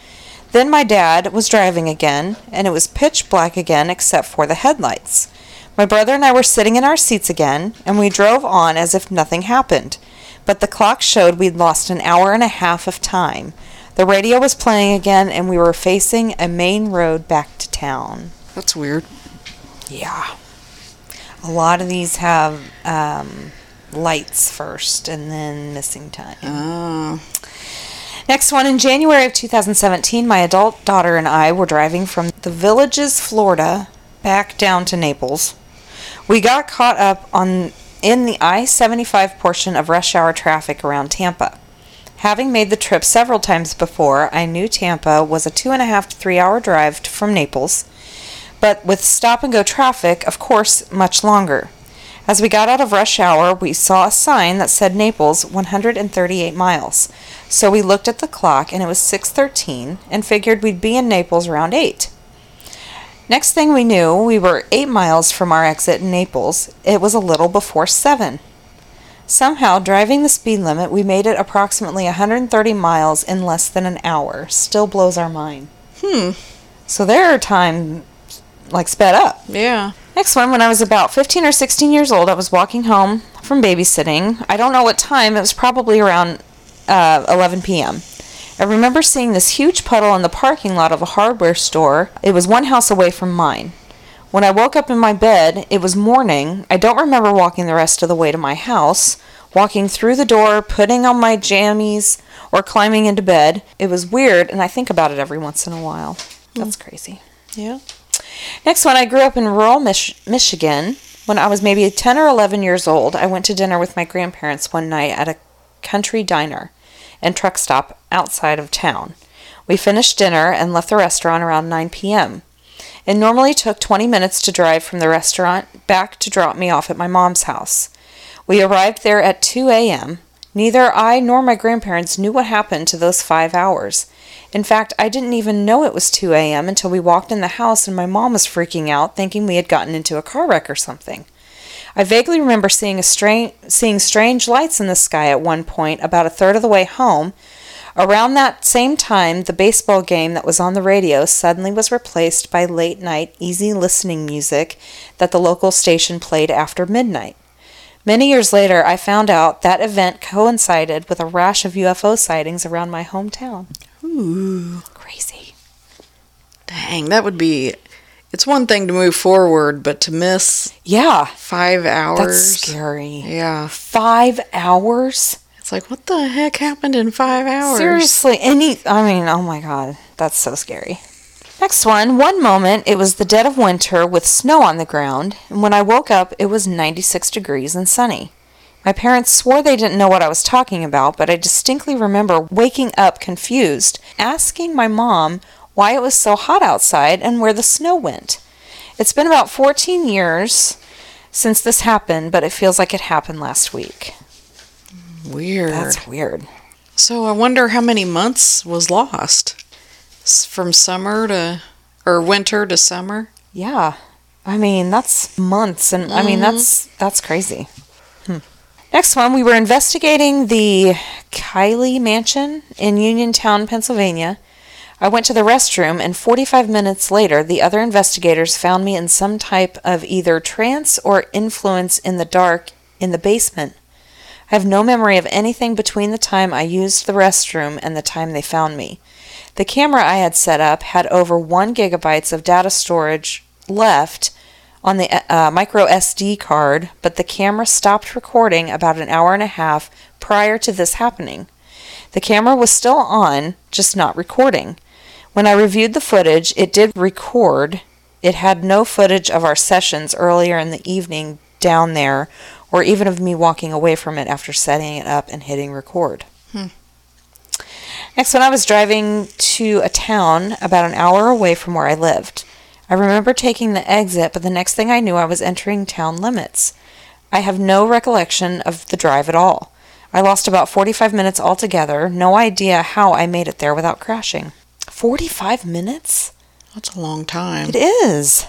Speaker 2: Then my dad was driving again, and it was pitch black again except for the headlights. My brother and I were sitting in our seats again, and we drove on as if nothing happened. But the clock showed we'd lost an hour and a half of time. The radio was playing again, and we were facing a main road back to town.
Speaker 3: That's weird.
Speaker 2: Yeah. A lot of these have um, lights first and then missing time.
Speaker 3: Oh.
Speaker 2: Next one in January of 2017, my adult daughter and I were driving from the Villages, Florida, back down to Naples. We got caught up on in the I-75 portion of rush hour traffic around Tampa. Having made the trip several times before, I knew Tampa was a two and a half to three hour drive from Naples, but with stop and go traffic, of course, much longer. As we got out of rush hour, we saw a sign that said Naples 138 miles. So we looked at the clock and it was 6:13 and figured we'd be in Naples around 8. Next thing we knew, we were 8 miles from our exit in Naples. It was a little before 7. Somehow, driving the speed limit, we made it approximately 130 miles in less than an hour. Still blows our mind.
Speaker 3: Hmm.
Speaker 2: So their time like sped up.
Speaker 3: Yeah.
Speaker 2: Next one, when I was about 15 or 16 years old, I was walking home from babysitting. I don't know what time, it was probably around uh, 11 p.m. I remember seeing this huge puddle in the parking lot of a hardware store. It was one house away from mine. When I woke up in my bed, it was morning. I don't remember walking the rest of the way to my house, walking through the door, putting on my jammies, or climbing into bed. It was weird, and I think about it every once in a while. That's crazy.
Speaker 3: Yeah.
Speaker 2: Next one, I grew up in rural Mich- Michigan. When I was maybe 10 or 11 years old, I went to dinner with my grandparents one night at a country diner and truck stop outside of town. We finished dinner and left the restaurant around 9 p.m. It normally took 20 minutes to drive from the restaurant back to drop me off at my mom's house. We arrived there at 2 a.m. Neither I nor my grandparents knew what happened to those five hours. In fact, I didn't even know it was 2 a.m. until we walked in the house and my mom was freaking out, thinking we had gotten into a car wreck or something. I vaguely remember seeing, a strange, seeing strange lights in the sky at one point about a third of the way home. Around that same time, the baseball game that was on the radio suddenly was replaced by late night, easy listening music that the local station played after midnight. Many years later, I found out that event coincided with a rash of UFO sightings around my hometown.
Speaker 3: Ooh.
Speaker 2: Crazy.
Speaker 3: Dang, that would be. It's one thing to move forward, but to miss
Speaker 2: Yeah,
Speaker 3: five hours.
Speaker 2: that's scary.
Speaker 3: Yeah.
Speaker 2: Five hours?
Speaker 3: It's like, what the heck happened in five hours?
Speaker 2: Seriously, any. I mean, oh my god, that's so scary. Next one. One moment, it was the dead of winter with snow on the ground, and when I woke up, it was 96 degrees and sunny. My parents swore they didn't know what I was talking about, but I distinctly remember waking up confused, asking my mom why it was so hot outside and where the snow went. It's been about 14 years since this happened, but it feels like it happened last week.
Speaker 3: Weird.
Speaker 2: That's weird.
Speaker 3: So I wonder how many months was lost from summer to or winter to summer.
Speaker 2: Yeah. I mean, that's months and I mean, mm-hmm. that's that's crazy. Next one, we were investigating the Kylie Mansion in Uniontown, Pennsylvania. I went to the restroom and 45 minutes later, the other investigators found me in some type of either trance or influence in the dark in the basement. I have no memory of anything between the time I used the restroom and the time they found me. The camera I had set up had over 1 gigabytes of data storage left on the uh, micro SD card, but the camera stopped recording about an hour and a half prior to this happening. The camera was still on, just not recording. When I reviewed the footage, it did record. It had no footage of our sessions earlier in the evening down there, or even of me walking away from it after setting it up and hitting record. Next, when I was driving to a town about an hour away from where I lived, I remember taking the exit, but the next thing I knew, I was entering town limits. I have no recollection of the drive at all. I lost about 45 minutes altogether, no idea how I made it there without crashing. 45 minutes?
Speaker 3: That's a long time.
Speaker 2: It is.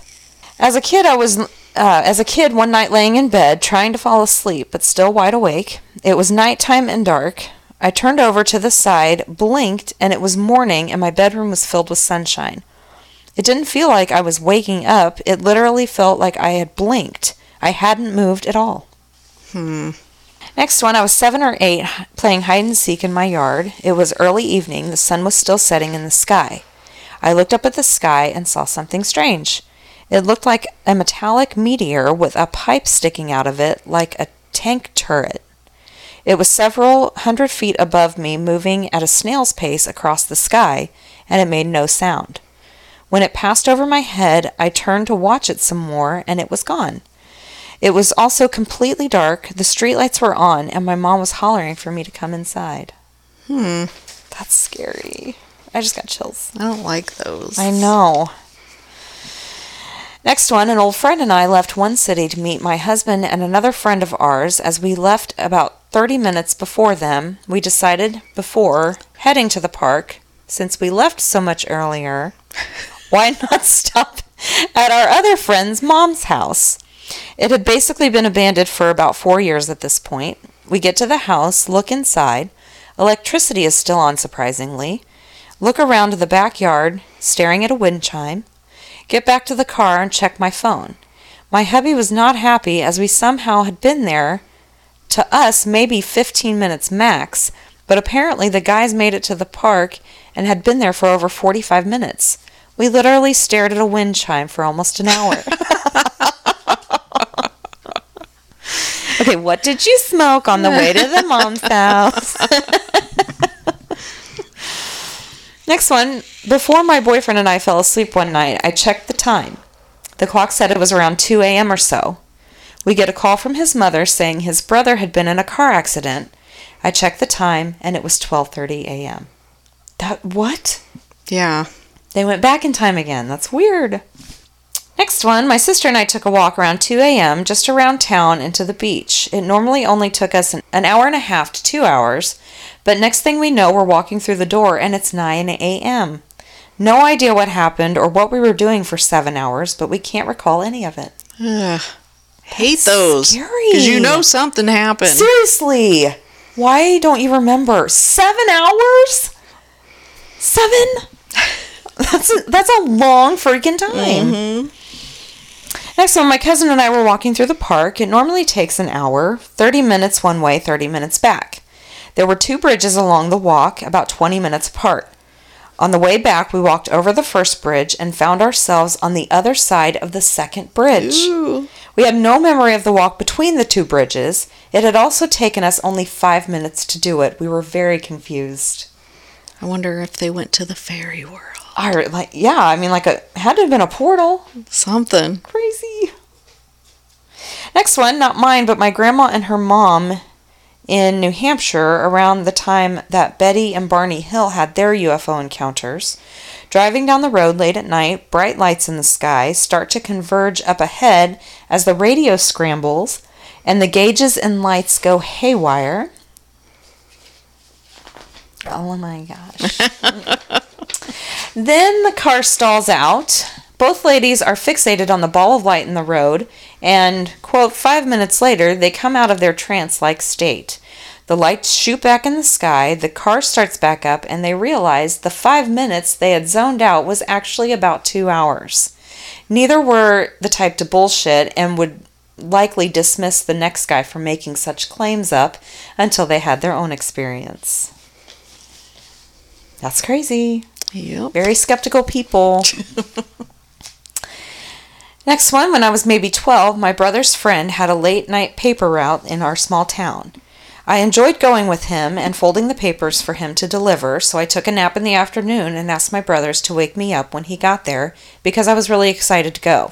Speaker 2: As a kid, I was uh, as a kid one night laying in bed trying to fall asleep, but still wide awake. It was nighttime and dark. I turned over to the side, blinked, and it was morning, and my bedroom was filled with sunshine. It didn't feel like I was waking up. It literally felt like I had blinked. I hadn't moved at all.
Speaker 3: Hmm.
Speaker 2: Next one, I was seven or eight playing hide and seek in my yard. It was early evening. The sun was still setting in the sky. I looked up at the sky and saw something strange. It looked like a metallic meteor with a pipe sticking out of it like a tank turret. It was several hundred feet above me, moving at a snail's pace across the sky, and it made no sound. When it passed over my head, I turned to watch it some more, and it was gone. It was also completely dark, the streetlights were on, and my mom was hollering for me to come inside.
Speaker 3: Hmm.
Speaker 2: That's scary. I just got chills.
Speaker 3: I don't like those.
Speaker 2: I know. Next one, an old friend and I left one city to meet my husband and another friend of ours. As we left about 30 minutes before them, we decided before heading to the park, since we left so much earlier, why not stop at our other friend's mom's house? It had basically been abandoned for about four years at this point. We get to the house, look inside. Electricity is still on, surprisingly. Look around the backyard, staring at a wind chime. Get back to the car and check my phone. My hubby was not happy as we somehow had been there, to us, maybe 15 minutes max, but apparently the guys made it to the park and had been there for over 45 minutes. We literally stared at a wind chime for almost an hour. okay, what did you smoke on the way to the mom's house? Next one. Before my boyfriend and I fell asleep one night, I checked the time. The clock said it was around 2 a.m. or so. We get a call from his mother saying his brother had been in a car accident. I checked the time and it was 12:30 a.m. That what?
Speaker 3: Yeah.
Speaker 2: They went back in time again. That's weird. Next one, my sister and I took a walk around 2 a.m. just around town into the beach. It normally only took us an, an hour and a half to two hours, but next thing we know, we're walking through the door and it's 9 a.m. No idea what happened or what we were doing for seven hours, but we can't recall any of it.
Speaker 3: Ugh. Hate those.
Speaker 2: scary.
Speaker 3: Because you know something happened.
Speaker 2: Seriously, why don't you remember? Seven hours? Seven? That's a, that's a long freaking time. Mm-hmm. Next one, my cousin and I were walking through the park. It normally takes an hour, 30 minutes one way, 30 minutes back. There were two bridges along the walk, about 20 minutes apart. On the way back, we walked over the first bridge and found ourselves on the other side of the second bridge.
Speaker 3: Ooh.
Speaker 2: We had no memory of the walk between the two bridges. It had also taken us only five minutes to do it. We were very confused.
Speaker 3: I wonder if they went to the fairy world.
Speaker 2: I like, yeah, I mean, like a had to have been a portal.
Speaker 3: Something.
Speaker 2: Crazy. Next one, not mine, but my grandma and her mom in New Hampshire around the time that Betty and Barney Hill had their UFO encounters. Driving down the road late at night, bright lights in the sky start to converge up ahead as the radio scrambles and the gauges and lights go haywire. Oh my gosh. then the car stalls out. Both ladies are fixated on the ball of light in the road, and, quote, five minutes later, they come out of their trance like state. The lights shoot back in the sky, the car starts back up, and they realize the five minutes they had zoned out was actually about two hours. Neither were the type to bullshit and would likely dismiss the next guy for making such claims up until they had their own experience. That's crazy.
Speaker 3: Yep.
Speaker 2: Very skeptical people. Next one, when I was maybe 12, my brother's friend had a late night paper route in our small town. I enjoyed going with him and folding the papers for him to deliver, so I took a nap in the afternoon and asked my brothers to wake me up when he got there because I was really excited to go.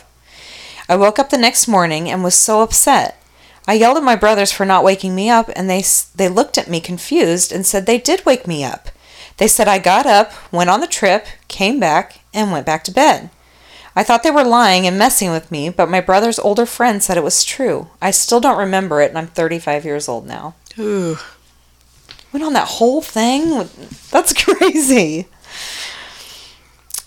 Speaker 2: I woke up the next morning and was so upset. I yelled at my brothers for not waking me up, and they, they looked at me confused and said they did wake me up. They said I got up, went on the trip, came back, and went back to bed. I thought they were lying and messing with me, but my brother's older friend said it was true. I still don't remember it, and I'm 35 years old now.
Speaker 3: Ooh.
Speaker 2: Went on that whole thing? That's crazy.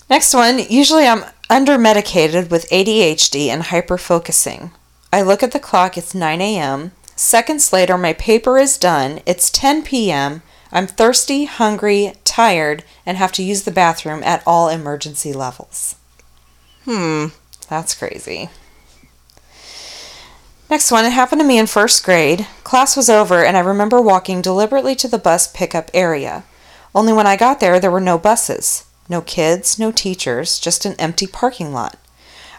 Speaker 2: Next one. Usually I'm under medicated with ADHD and hyperfocusing. I look at the clock, it's 9 a.m. Seconds later, my paper is done. It's 10 p.m. I'm thirsty, hungry, tired, and have to use the bathroom at all emergency levels.
Speaker 3: Hmm.
Speaker 2: That's crazy. Next one, it happened to me in first grade. Class was over, and I remember walking deliberately to the bus pickup area. Only when I got there, there were no buses. No kids, no teachers, just an empty parking lot.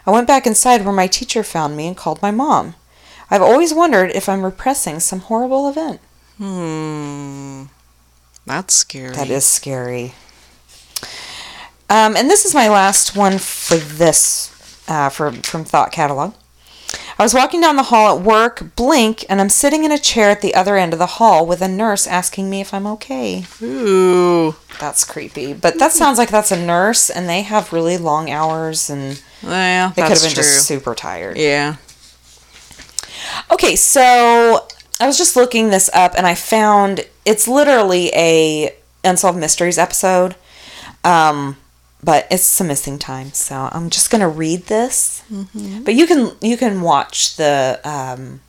Speaker 2: I went back inside where my teacher found me and called my mom. I've always wondered if I'm repressing some horrible event.
Speaker 3: Hmm. That's scary.
Speaker 2: That is scary. Um, and this is my last one for this, uh, for, from Thought Catalog. I was walking down the hall at work, blink, and I'm sitting in a chair at the other end of the hall with a nurse asking me if I'm okay.
Speaker 3: Ooh.
Speaker 2: That's creepy. But that sounds like that's a nurse, and they have really long hours, and
Speaker 3: Yeah,
Speaker 2: they could have been
Speaker 3: true.
Speaker 2: just super tired.
Speaker 3: yeah.
Speaker 2: Okay, so I was just looking this up and I found it's literally a Unsolved Mysteries episode. Um, but it's some missing time, so I'm just gonna read this. But you can you can watch the um,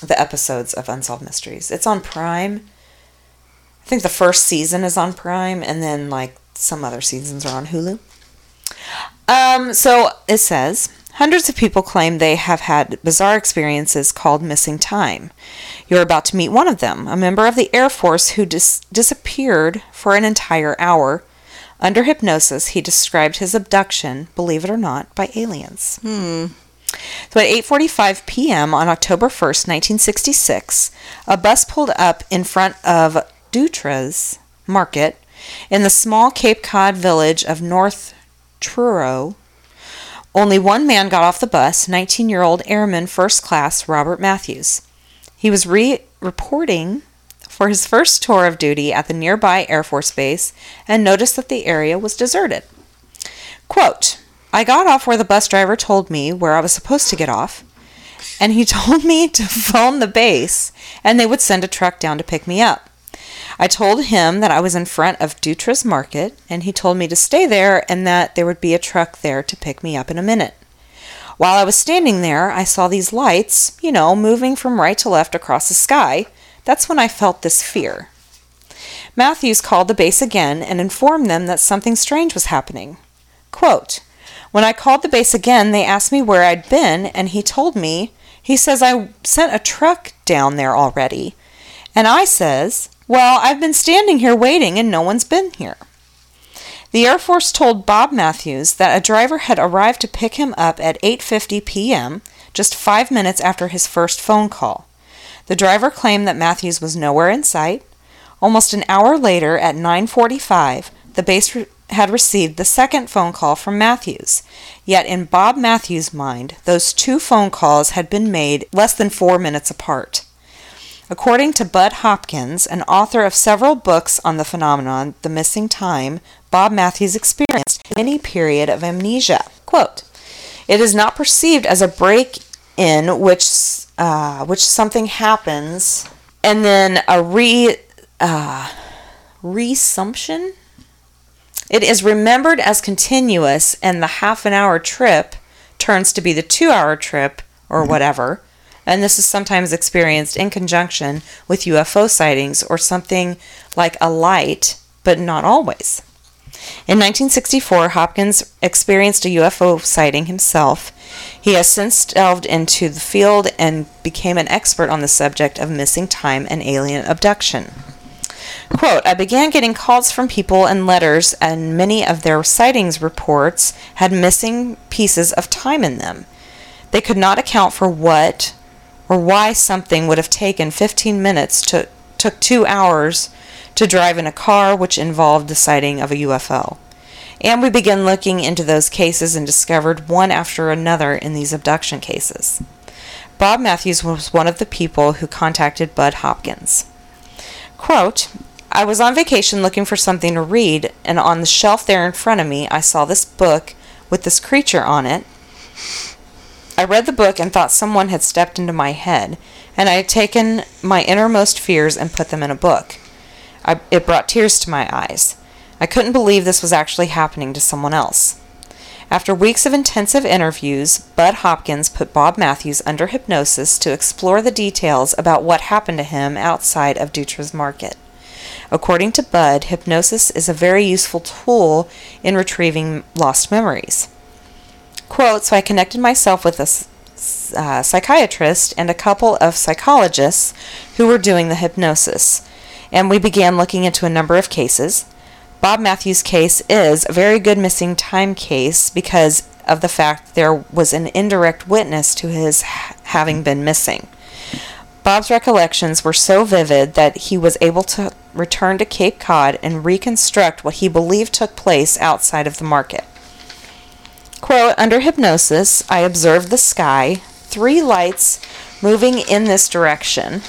Speaker 2: the episodes of Unsolved Mysteries. It's on Prime. I think the first season is on Prime, and then like some other seasons are on Hulu. Um, so it says hundreds of people claim they have had bizarre experiences called missing time. You're about to meet one of them, a member of the Air Force who dis- disappeared for an entire hour. Under hypnosis, he described his abduction, believe it or not, by aliens.
Speaker 3: Hmm.
Speaker 2: So at 8:45 p.m. on October 1st, 1966, a bus pulled up in front of Dutra's Market in the small Cape Cod village of North Truro. Only one man got off the bus, 19-year-old Airman First Class Robert Matthews. He was re- reporting for his first tour of duty at the nearby Air Force Base and noticed that the area was deserted. Quote, I got off where the bus driver told me where I was supposed to get off, and he told me to phone the base and they would send a truck down to pick me up. I told him that I was in front of Dutra's Market, and he told me to stay there and that there would be a truck there to pick me up in a minute. While I was standing there, I saw these lights, you know, moving from right to left across the sky. That's when I felt this fear. Matthews called the base again and informed them that something strange was happening. Quote, when I called the base again, they asked me where I'd been, and he told me, he says I sent a truck down there already. And I says, well, I've been standing here waiting and no one's been here. The Air Force told Bob Matthews that a driver had arrived to pick him up at 8:50 p.m., just 5 minutes after his first phone call. The driver claimed that Matthews was nowhere in sight. Almost an hour later at 9:45, the base re- had received the second phone call from Matthews. Yet in Bob Matthews' mind, those two phone calls had been made less than 4 minutes apart. According to Bud Hopkins, an author of several books on the phenomenon, the missing time, Bob Matthews experienced any period of amnesia. Quote, it is not perceived as a break in which, uh, which something happens and then a re, uh, resumption. It is remembered as continuous, and the half an hour trip turns to be the two hour trip or whatever and this is sometimes experienced in conjunction with UFO sightings or something like a light, but not always. In 1964, Hopkins experienced a UFO sighting himself. He has since delved into the field and became an expert on the subject of missing time and alien abduction. Quote, I began getting calls from people and letters, and many of their sightings reports had missing pieces of time in them. They could not account for what or why something would have taken 15 minutes to took 2 hours to drive in a car which involved the sighting of a UFO. And we began looking into those cases and discovered one after another in these abduction cases. Bob Matthews was one of the people who contacted Bud Hopkins. Quote, I was on vacation looking for something to read, and on the shelf there in front of me, I saw this book with this creature on it I read the book and thought someone had stepped into my head, and I had taken my innermost fears and put them in a book. I, it brought tears to my eyes. I couldn't believe this was actually happening to someone else. After weeks of intensive interviews, Bud Hopkins put Bob Matthews under hypnosis to explore the details about what happened to him outside of Dutra's market. According to Bud, hypnosis is a very useful tool in retrieving lost memories quote, so I connected myself with a uh, psychiatrist and a couple of psychologists who were doing the hypnosis, and we began looking into a number of cases. Bob Matthews' case is a very good missing time case because of the fact there was an indirect witness to his having been missing. Bob's recollections were so vivid that he was able to return to Cape Cod and reconstruct what he believed took place outside of the market. Quote, under hypnosis, I observed the sky, three lights moving in this direction.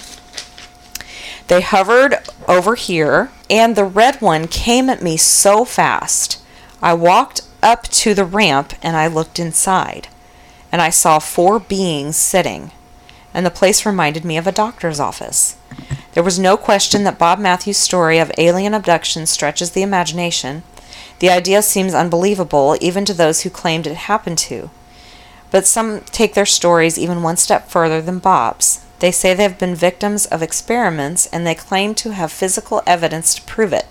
Speaker 2: They hovered over here, and the red one came at me so fast. I walked up to the ramp and I looked inside, and I saw four beings sitting, and the place reminded me of a doctor's office. There was no question that Bob Matthews' story of alien abduction stretches the imagination the idea seems unbelievable even to those who claimed it happened to. But some take their stories even one step further than Bob's. They say they have been victims of experiments and they claim to have physical evidence to prove it.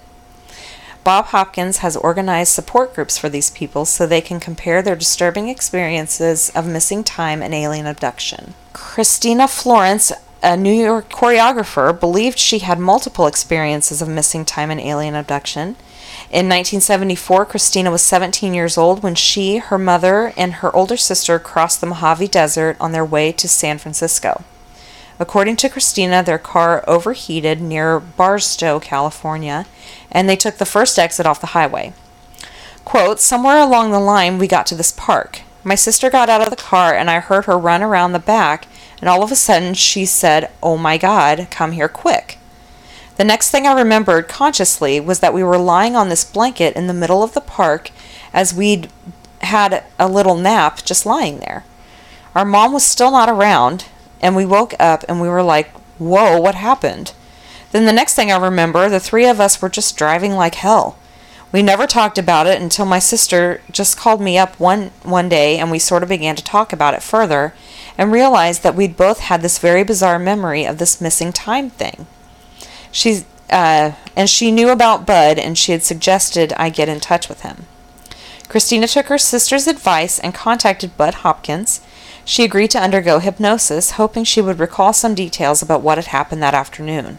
Speaker 2: Bob Hopkins has organized support groups for these people so they can compare their disturbing experiences of missing time and alien abduction. Christina Florence a New York choreographer, believed she had multiple experiences of missing time and alien abduction. In 1974, Christina was 17 years old when she, her mother, and her older sister crossed the Mojave Desert on their way to San Francisco. According to Christina, their car overheated near Barstow, California, and they took the first exit off the highway. Quote, Somewhere along the line, we got to this park. My sister got out of the car, and I heard her run around the back, and all of a sudden she said, Oh my God, come here quick. The next thing I remembered consciously was that we were lying on this blanket in the middle of the park as we'd had a little nap just lying there. Our mom was still not around, and we woke up and we were like, Whoa, what happened? Then the next thing I remember, the three of us were just driving like hell. We never talked about it until my sister just called me up one one day and we sort of began to talk about it further and realized that we'd both had this very bizarre memory of this missing time thing. She uh, and she knew about Bud and she had suggested I get in touch with him. Christina took her sister's advice and contacted Bud Hopkins. She agreed to undergo hypnosis, hoping she would recall some details about what had happened that afternoon.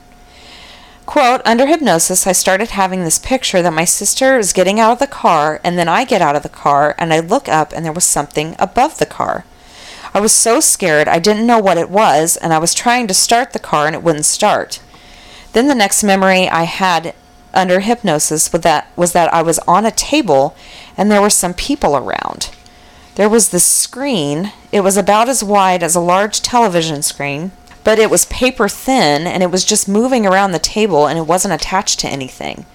Speaker 2: Quote, under hypnosis, I started having this picture that my sister is getting out of the car, and then I get out of the car, and I look up, and there was something above the car. I was so scared, I didn't know what it was, and I was trying to start the car, and it wouldn't start. Then the next memory I had under hypnosis was that, was that I was on a table, and there were some people around. There was this screen. It was about as wide as a large television screen, but it was paper thin and it was just moving around the table and it wasn't attached to anything.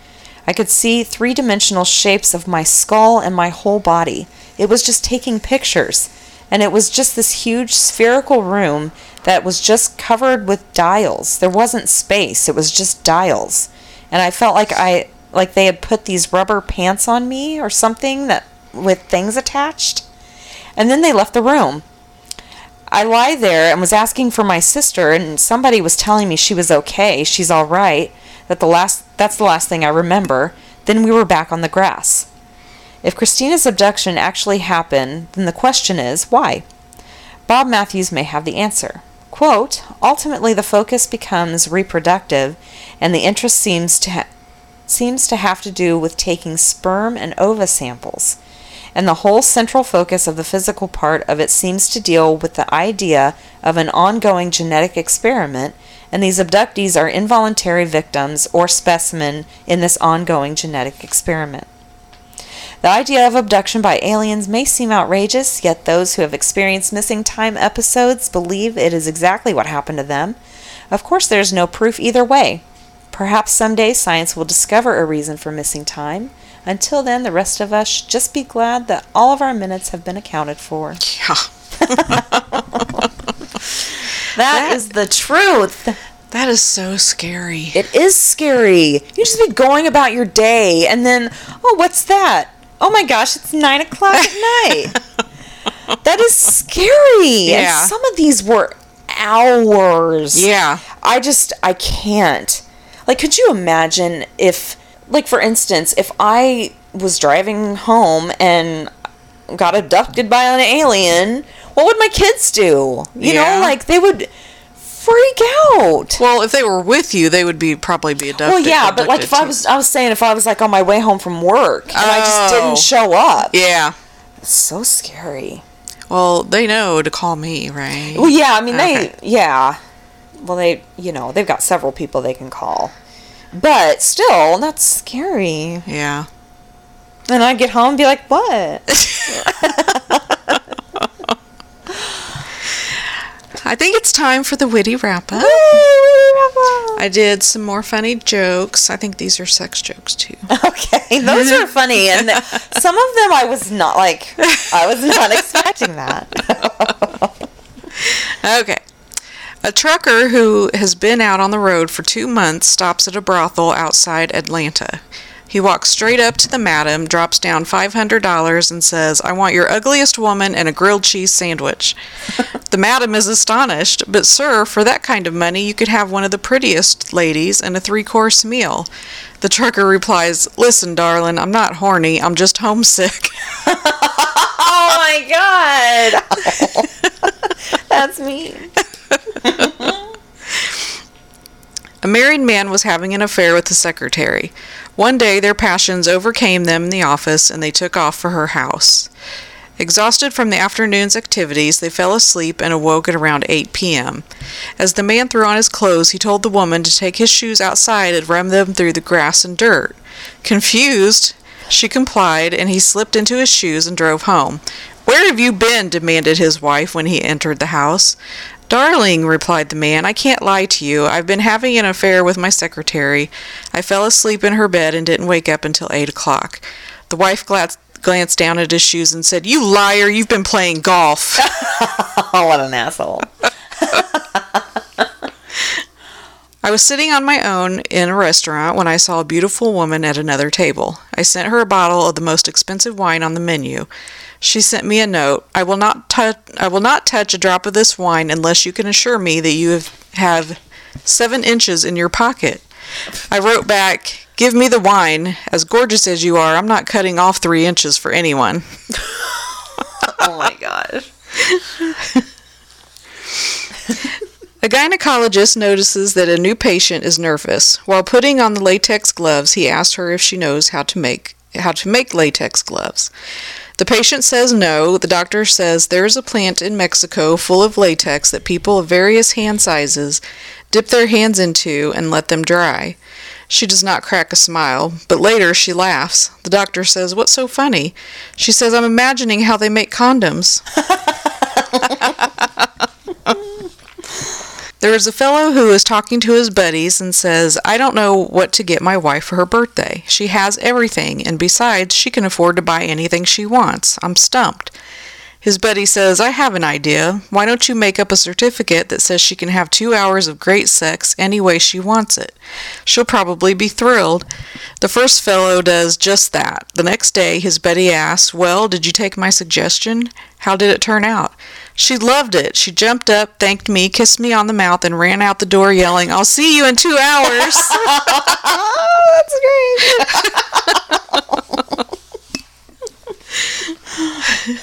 Speaker 2: I could see three dimensional shapes of my skull and my whole body. It was just taking pictures. And it was just this huge spherical room that was just covered with dials. There wasn't space, it was just dials. And I felt like I like they had put these rubber pants on me or something that with things attached. And then they left the room. I lie there and was asking for my sister, and somebody was telling me she was okay, she's all right. That the last that's the last thing I remember. Then we were back on the grass. If Christina's abduction actually happened, then the question is why? Bob Matthews may have the answer. Quote, ultimately the focus becomes reproductive and the interest seems to ha- seems to have to do with taking sperm and ova samples and the whole central focus of the physical part of it seems to deal with the idea of an ongoing genetic experiment, and these abductees are involuntary victims or specimen in this ongoing genetic experiment. The idea of abduction by aliens may seem outrageous, yet those who have experienced missing time episodes believe it is exactly what happened to them. Of course, there is no proof either way. Perhaps someday science will discover a reason for missing time, until then, the rest of us should just be glad that all of our minutes have been accounted for.
Speaker 3: Yeah.
Speaker 2: that is the truth.
Speaker 3: That is so scary.
Speaker 2: It is scary. You just be going about your day, and then, oh, what's that? Oh my gosh, it's nine o'clock at night. that is scary.
Speaker 3: Yeah.
Speaker 2: And some of these were hours.
Speaker 3: Yeah.
Speaker 2: I just, I can't. Like, could you imagine if, like, for instance, if I was driving home and got abducted by an alien, what would my kids do? You
Speaker 3: Yeah.
Speaker 2: know, like, they would freak out.
Speaker 3: Well, if they were with you, they would be probably be abducted.
Speaker 2: Well, yeah, but like if I was, I was saying if I was like on my way home from work and I just
Speaker 3: Oh.
Speaker 2: didn't show up,
Speaker 3: Yeah.
Speaker 2: it's so scary.
Speaker 3: Well, they know to call me, right?
Speaker 2: Well, yeah, I mean
Speaker 3: Okay.
Speaker 2: they, yeah, well they, you know, they've got several people they can call, but still, that's scary.
Speaker 3: Yeah.
Speaker 2: And I get home and be like, what?
Speaker 3: I think it's time for the witty wrap up. I did some more funny jokes. I think these are sex jokes too.
Speaker 2: Okay, those are funny, and some of them I was not like, I was not expecting that.
Speaker 3: Okay. A trucker who has been out on the road for two months stops at a brothel outside Atlanta. He walks straight up to the madam, drops down $500, and says, I want your ugliest woman and a grilled cheese sandwich. the madam is astonished, but sir, for that kind of money, you could have one of the prettiest ladies and a three course meal. The trucker replies, Listen, darling, I'm not horny, I'm just homesick.
Speaker 2: oh my god, that's me.
Speaker 3: A married man was having an affair with the secretary. One day their passions overcame them in the office and they took off for her house. Exhausted from the afternoon's activities, they fell asleep and awoke at around 8 p.m. As the man threw on his clothes, he told the woman to take his shoes outside and run them through the grass and dirt. Confused, she complied, and he slipped into his shoes and drove home. Where have you been? demanded his wife when he entered the house. Darling, replied the man, I can't lie to you. I've been having an affair with my secretary. I fell asleep in her bed and didn't wake up until eight o'clock. The wife glanced, glanced down at his shoes and said, You liar, you've been playing golf.
Speaker 2: What an asshole.
Speaker 3: I was sitting on my own in a restaurant when I saw a beautiful woman at another table. I sent her a bottle of the most expensive wine on the menu. She sent me a note. I will not touch I will not touch a drop of this wine unless you can assure me that you have, have seven inches in your pocket. I wrote back, Give me the wine. As gorgeous as you are, I'm not cutting off three inches for anyone.
Speaker 2: Oh my gosh.
Speaker 3: A gynecologist notices that a new patient is nervous. While putting on the latex gloves, he asks her if she knows how to make how to make latex gloves. The patient says no. The doctor says there is a plant in Mexico full of latex that people of various hand sizes dip their hands into and let them dry. She does not crack a smile, but later she laughs. The doctor says, What's so funny? She says, I'm imagining how they make condoms. There is a fellow who is talking to his buddies and says, I don't know what to get my wife for her birthday. She has everything, and besides, she can afford to buy anything she wants. I'm stumped. His buddy says, I have an idea. Why don't you make up a certificate that says she can have two hours of great sex any way she wants it? She'll probably be thrilled. The first fellow does just that. The next day, his buddy asks, Well, did you take my suggestion? How did it turn out? She loved it. She jumped up, thanked me, kissed me on the mouth, and ran out the door yelling, I'll see you in two hours.
Speaker 2: That's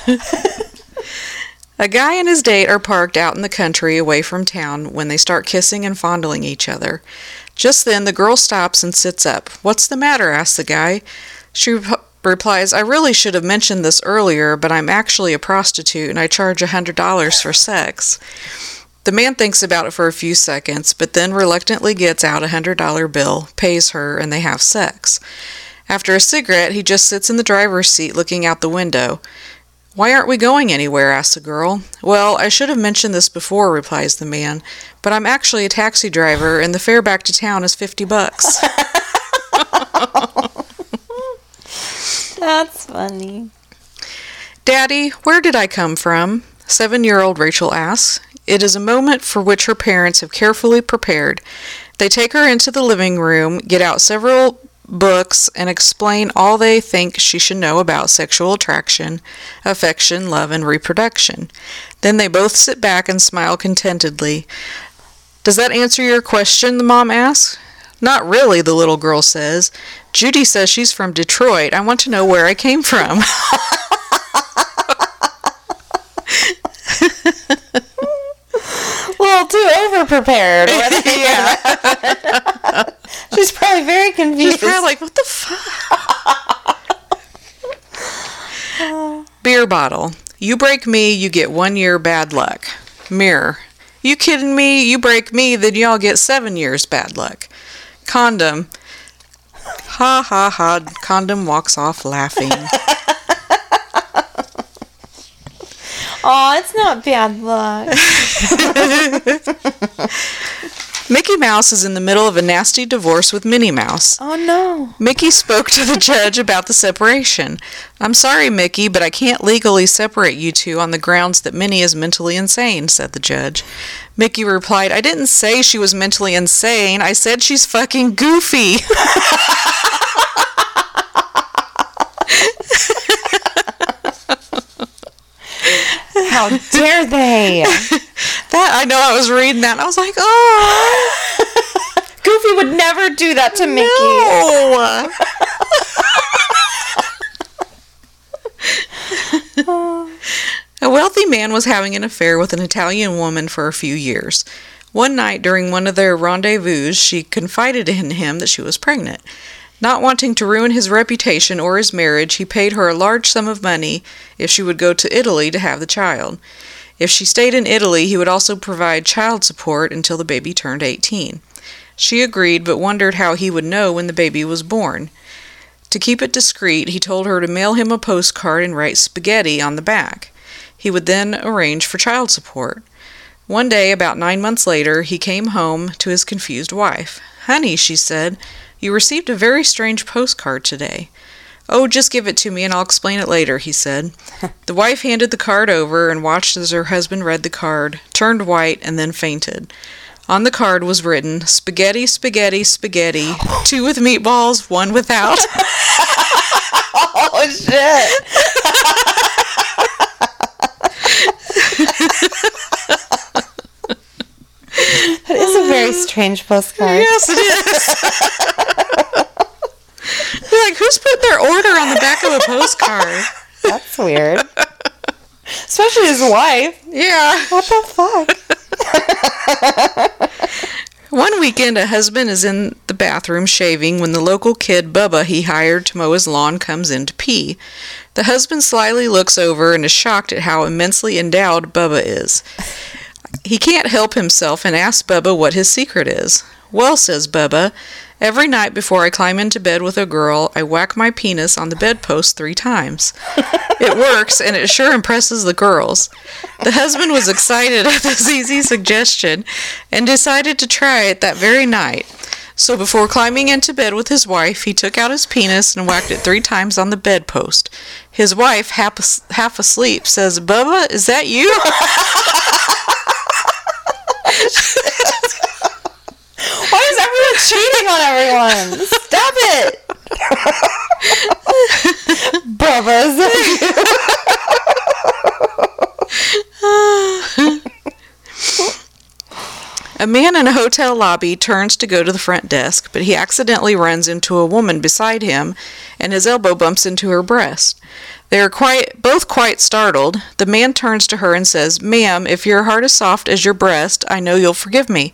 Speaker 2: great.
Speaker 3: A guy and his date are parked out in the country away from town when they start kissing and fondling each other. Just then, the girl stops and sits up. What's the matter? asks the guy. She rep- replies, I really should have mentioned this earlier, but I'm actually a prostitute and I charge a $100 for sex. The man thinks about it for a few seconds, but then reluctantly gets out a $100 bill, pays her, and they have sex. After a cigarette, he just sits in the driver's seat looking out the window. Why aren't we going anywhere? asks the girl. Well, I should have mentioned this before, replies the man, but I'm actually a taxi driver and the fare back to town is 50 bucks.
Speaker 2: That's funny.
Speaker 3: Daddy, where did I come from? Seven year old Rachel asks. It is a moment for which her parents have carefully prepared. They take her into the living room, get out several books, and explain all they think she should know about sexual attraction, affection, love, and reproduction. Then they both sit back and smile contentedly. Does that answer your question? the mom asks. Not really, the little girl says. Judy says she's from Detroit. I want to know where I came from.
Speaker 2: Little too over prepared.
Speaker 3: yeah.
Speaker 2: She's probably very confused.
Speaker 3: She's probably like, what the fuck? Beer bottle. You break me, you get one year bad luck. Mirror. You kidding me? You break me, then y'all get seven years bad luck. Condom. Ha ha ha. Condom walks off laughing.
Speaker 2: Aw, it's not bad luck.
Speaker 3: Mickey Mouse is in the middle of a nasty divorce with Minnie Mouse.
Speaker 2: Oh no.
Speaker 3: Mickey spoke to the judge about the separation. I'm sorry, Mickey, but I can't legally separate you two on the grounds that Minnie is mentally insane, said the judge. Mickey replied, I didn't say she was mentally insane. I said she's fucking goofy.
Speaker 2: How dare they?
Speaker 3: that I know I was reading that and I was like, oh
Speaker 2: Goofy would never do that to Mickey.
Speaker 3: no. A wealthy man was having an affair with an Italian woman for a few years. One night during one of their rendezvous, she confided in him that she was pregnant. Not wanting to ruin his reputation or his marriage, he paid her a large sum of money if she would go to Italy to have the child. If she stayed in Italy, he would also provide child support until the baby turned 18. She agreed, but wondered how he would know when the baby was born. To keep it discreet, he told her to mail him a postcard and write spaghetti on the back. He would then arrange for child support. One day, about nine months later, he came home to his confused wife. Honey, she said, you received a very strange postcard today. Oh, just give it to me and I'll explain it later, he said. the wife handed the card over and watched as her husband read the card, turned white, and then fainted. On the card was written spaghetti, spaghetti, spaghetti, two with meatballs, one without.
Speaker 2: Oh shit! that is a very strange postcard.
Speaker 3: yes, it is. You're like, who's put their order on the back of a postcard?
Speaker 2: That's weird. Especially his wife.
Speaker 3: Yeah.
Speaker 2: What the fuck?
Speaker 3: One weekend, a husband is in the bathroom shaving when the local kid Bubba he hired to mow his lawn comes in to pee. The husband slyly looks over and is shocked at how immensely endowed Bubba is. He can't help himself and asks Bubba what his secret is. Well, says Bubba, every night before I climb into bed with a girl, I whack my penis on the bedpost three times. It works, and it sure impresses the girls. The husband was excited at this easy suggestion and decided to try it that very night. So before climbing into bed with his wife, he took out his penis and whacked it three times on the bedpost. His wife, half, half asleep, says, Bubba, is that you?
Speaker 2: Cheating on everyone? Stop it! Bubba's.
Speaker 3: A man in a hotel lobby turns to go to the front desk, but he accidentally runs into a woman beside him and his elbow bumps into her breast. They are quite both quite startled. The man turns to her and says, "Ma'am, if your heart is soft as your breast, I know you'll forgive me."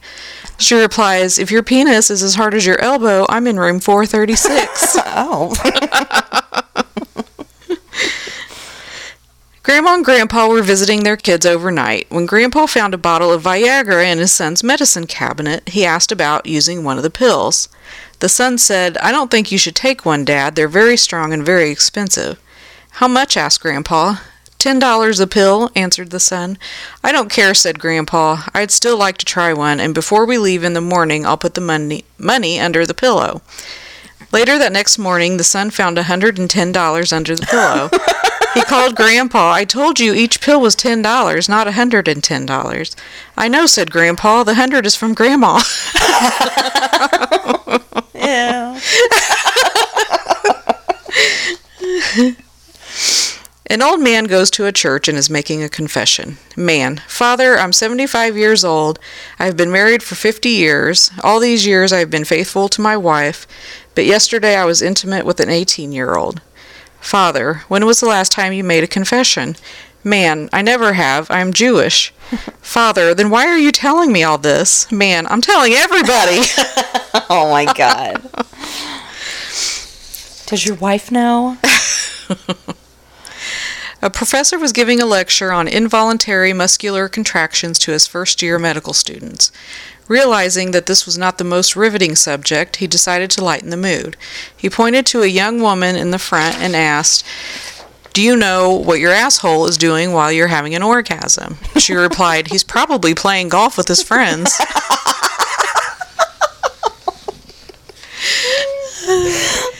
Speaker 3: She replies, "If your penis is as hard as your elbow, I'm in room 436."
Speaker 2: oh.
Speaker 3: Grandma and Grandpa were visiting their kids overnight. When Grandpa found a bottle of Viagra in his son's medicine cabinet, he asked about using one of the pills. The son said, I don't think you should take one, Dad. They're very strong and very expensive. How much? asked Grandpa. Ten dollars a pill, answered the son. I don't care, said Grandpa. I'd still like to try one, and before we leave in the morning, I'll put the money, money under the pillow. Later that next morning, the son found a hundred and ten dollars under the pillow. He called Grandpa. I told you each pill was ten dollars, not a hundred and ten dollars. I know, said Grandpa. The hundred is from Grandma.
Speaker 2: Yeah.
Speaker 3: An old man goes to a church and is making a confession. Man, Father, I'm 75 years old. I've been married for 50 years. All these years I've been faithful to my wife, but yesterday I was intimate with an 18 year old. Father, when was the last time you made a confession? Man, I never have. I'm Jewish. Father, then why are you telling me all this? Man, I'm telling everybody.
Speaker 2: Oh my god. Does your wife know?
Speaker 3: A professor was giving a lecture on involuntary muscular contractions to his first year medical students. Realizing that this was not the most riveting subject, he decided to lighten the mood. He pointed to a young woman in the front and asked, Do you know what your asshole is doing while you're having an orgasm? She replied, He's probably playing golf with his friends.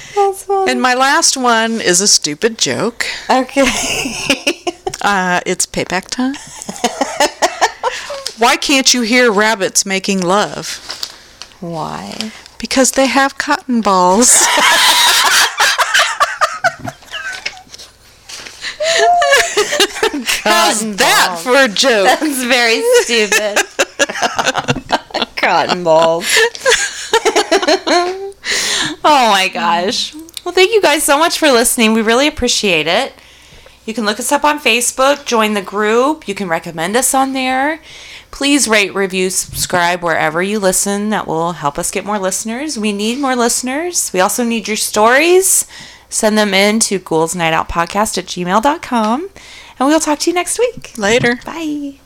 Speaker 2: Funny.
Speaker 3: And my last one is a stupid joke.
Speaker 2: Okay.
Speaker 3: Uh, it's payback time. Why can't you hear rabbits making love?
Speaker 2: Why?
Speaker 3: Because they have cotton balls. How's that
Speaker 2: balls.
Speaker 3: for a joke?
Speaker 2: That's very stupid. Cotton balls. oh my gosh. Well, thank you guys so much for listening. We really appreciate it. You can look us up on Facebook, join the group. You can recommend us on there. Please rate, review, subscribe wherever you listen. That will help us get more listeners. We need more listeners. We also need your stories. Send them in to ghoulsnightoutpodcast at gmail.com. And we'll talk to you next week.
Speaker 3: Later.
Speaker 2: Bye.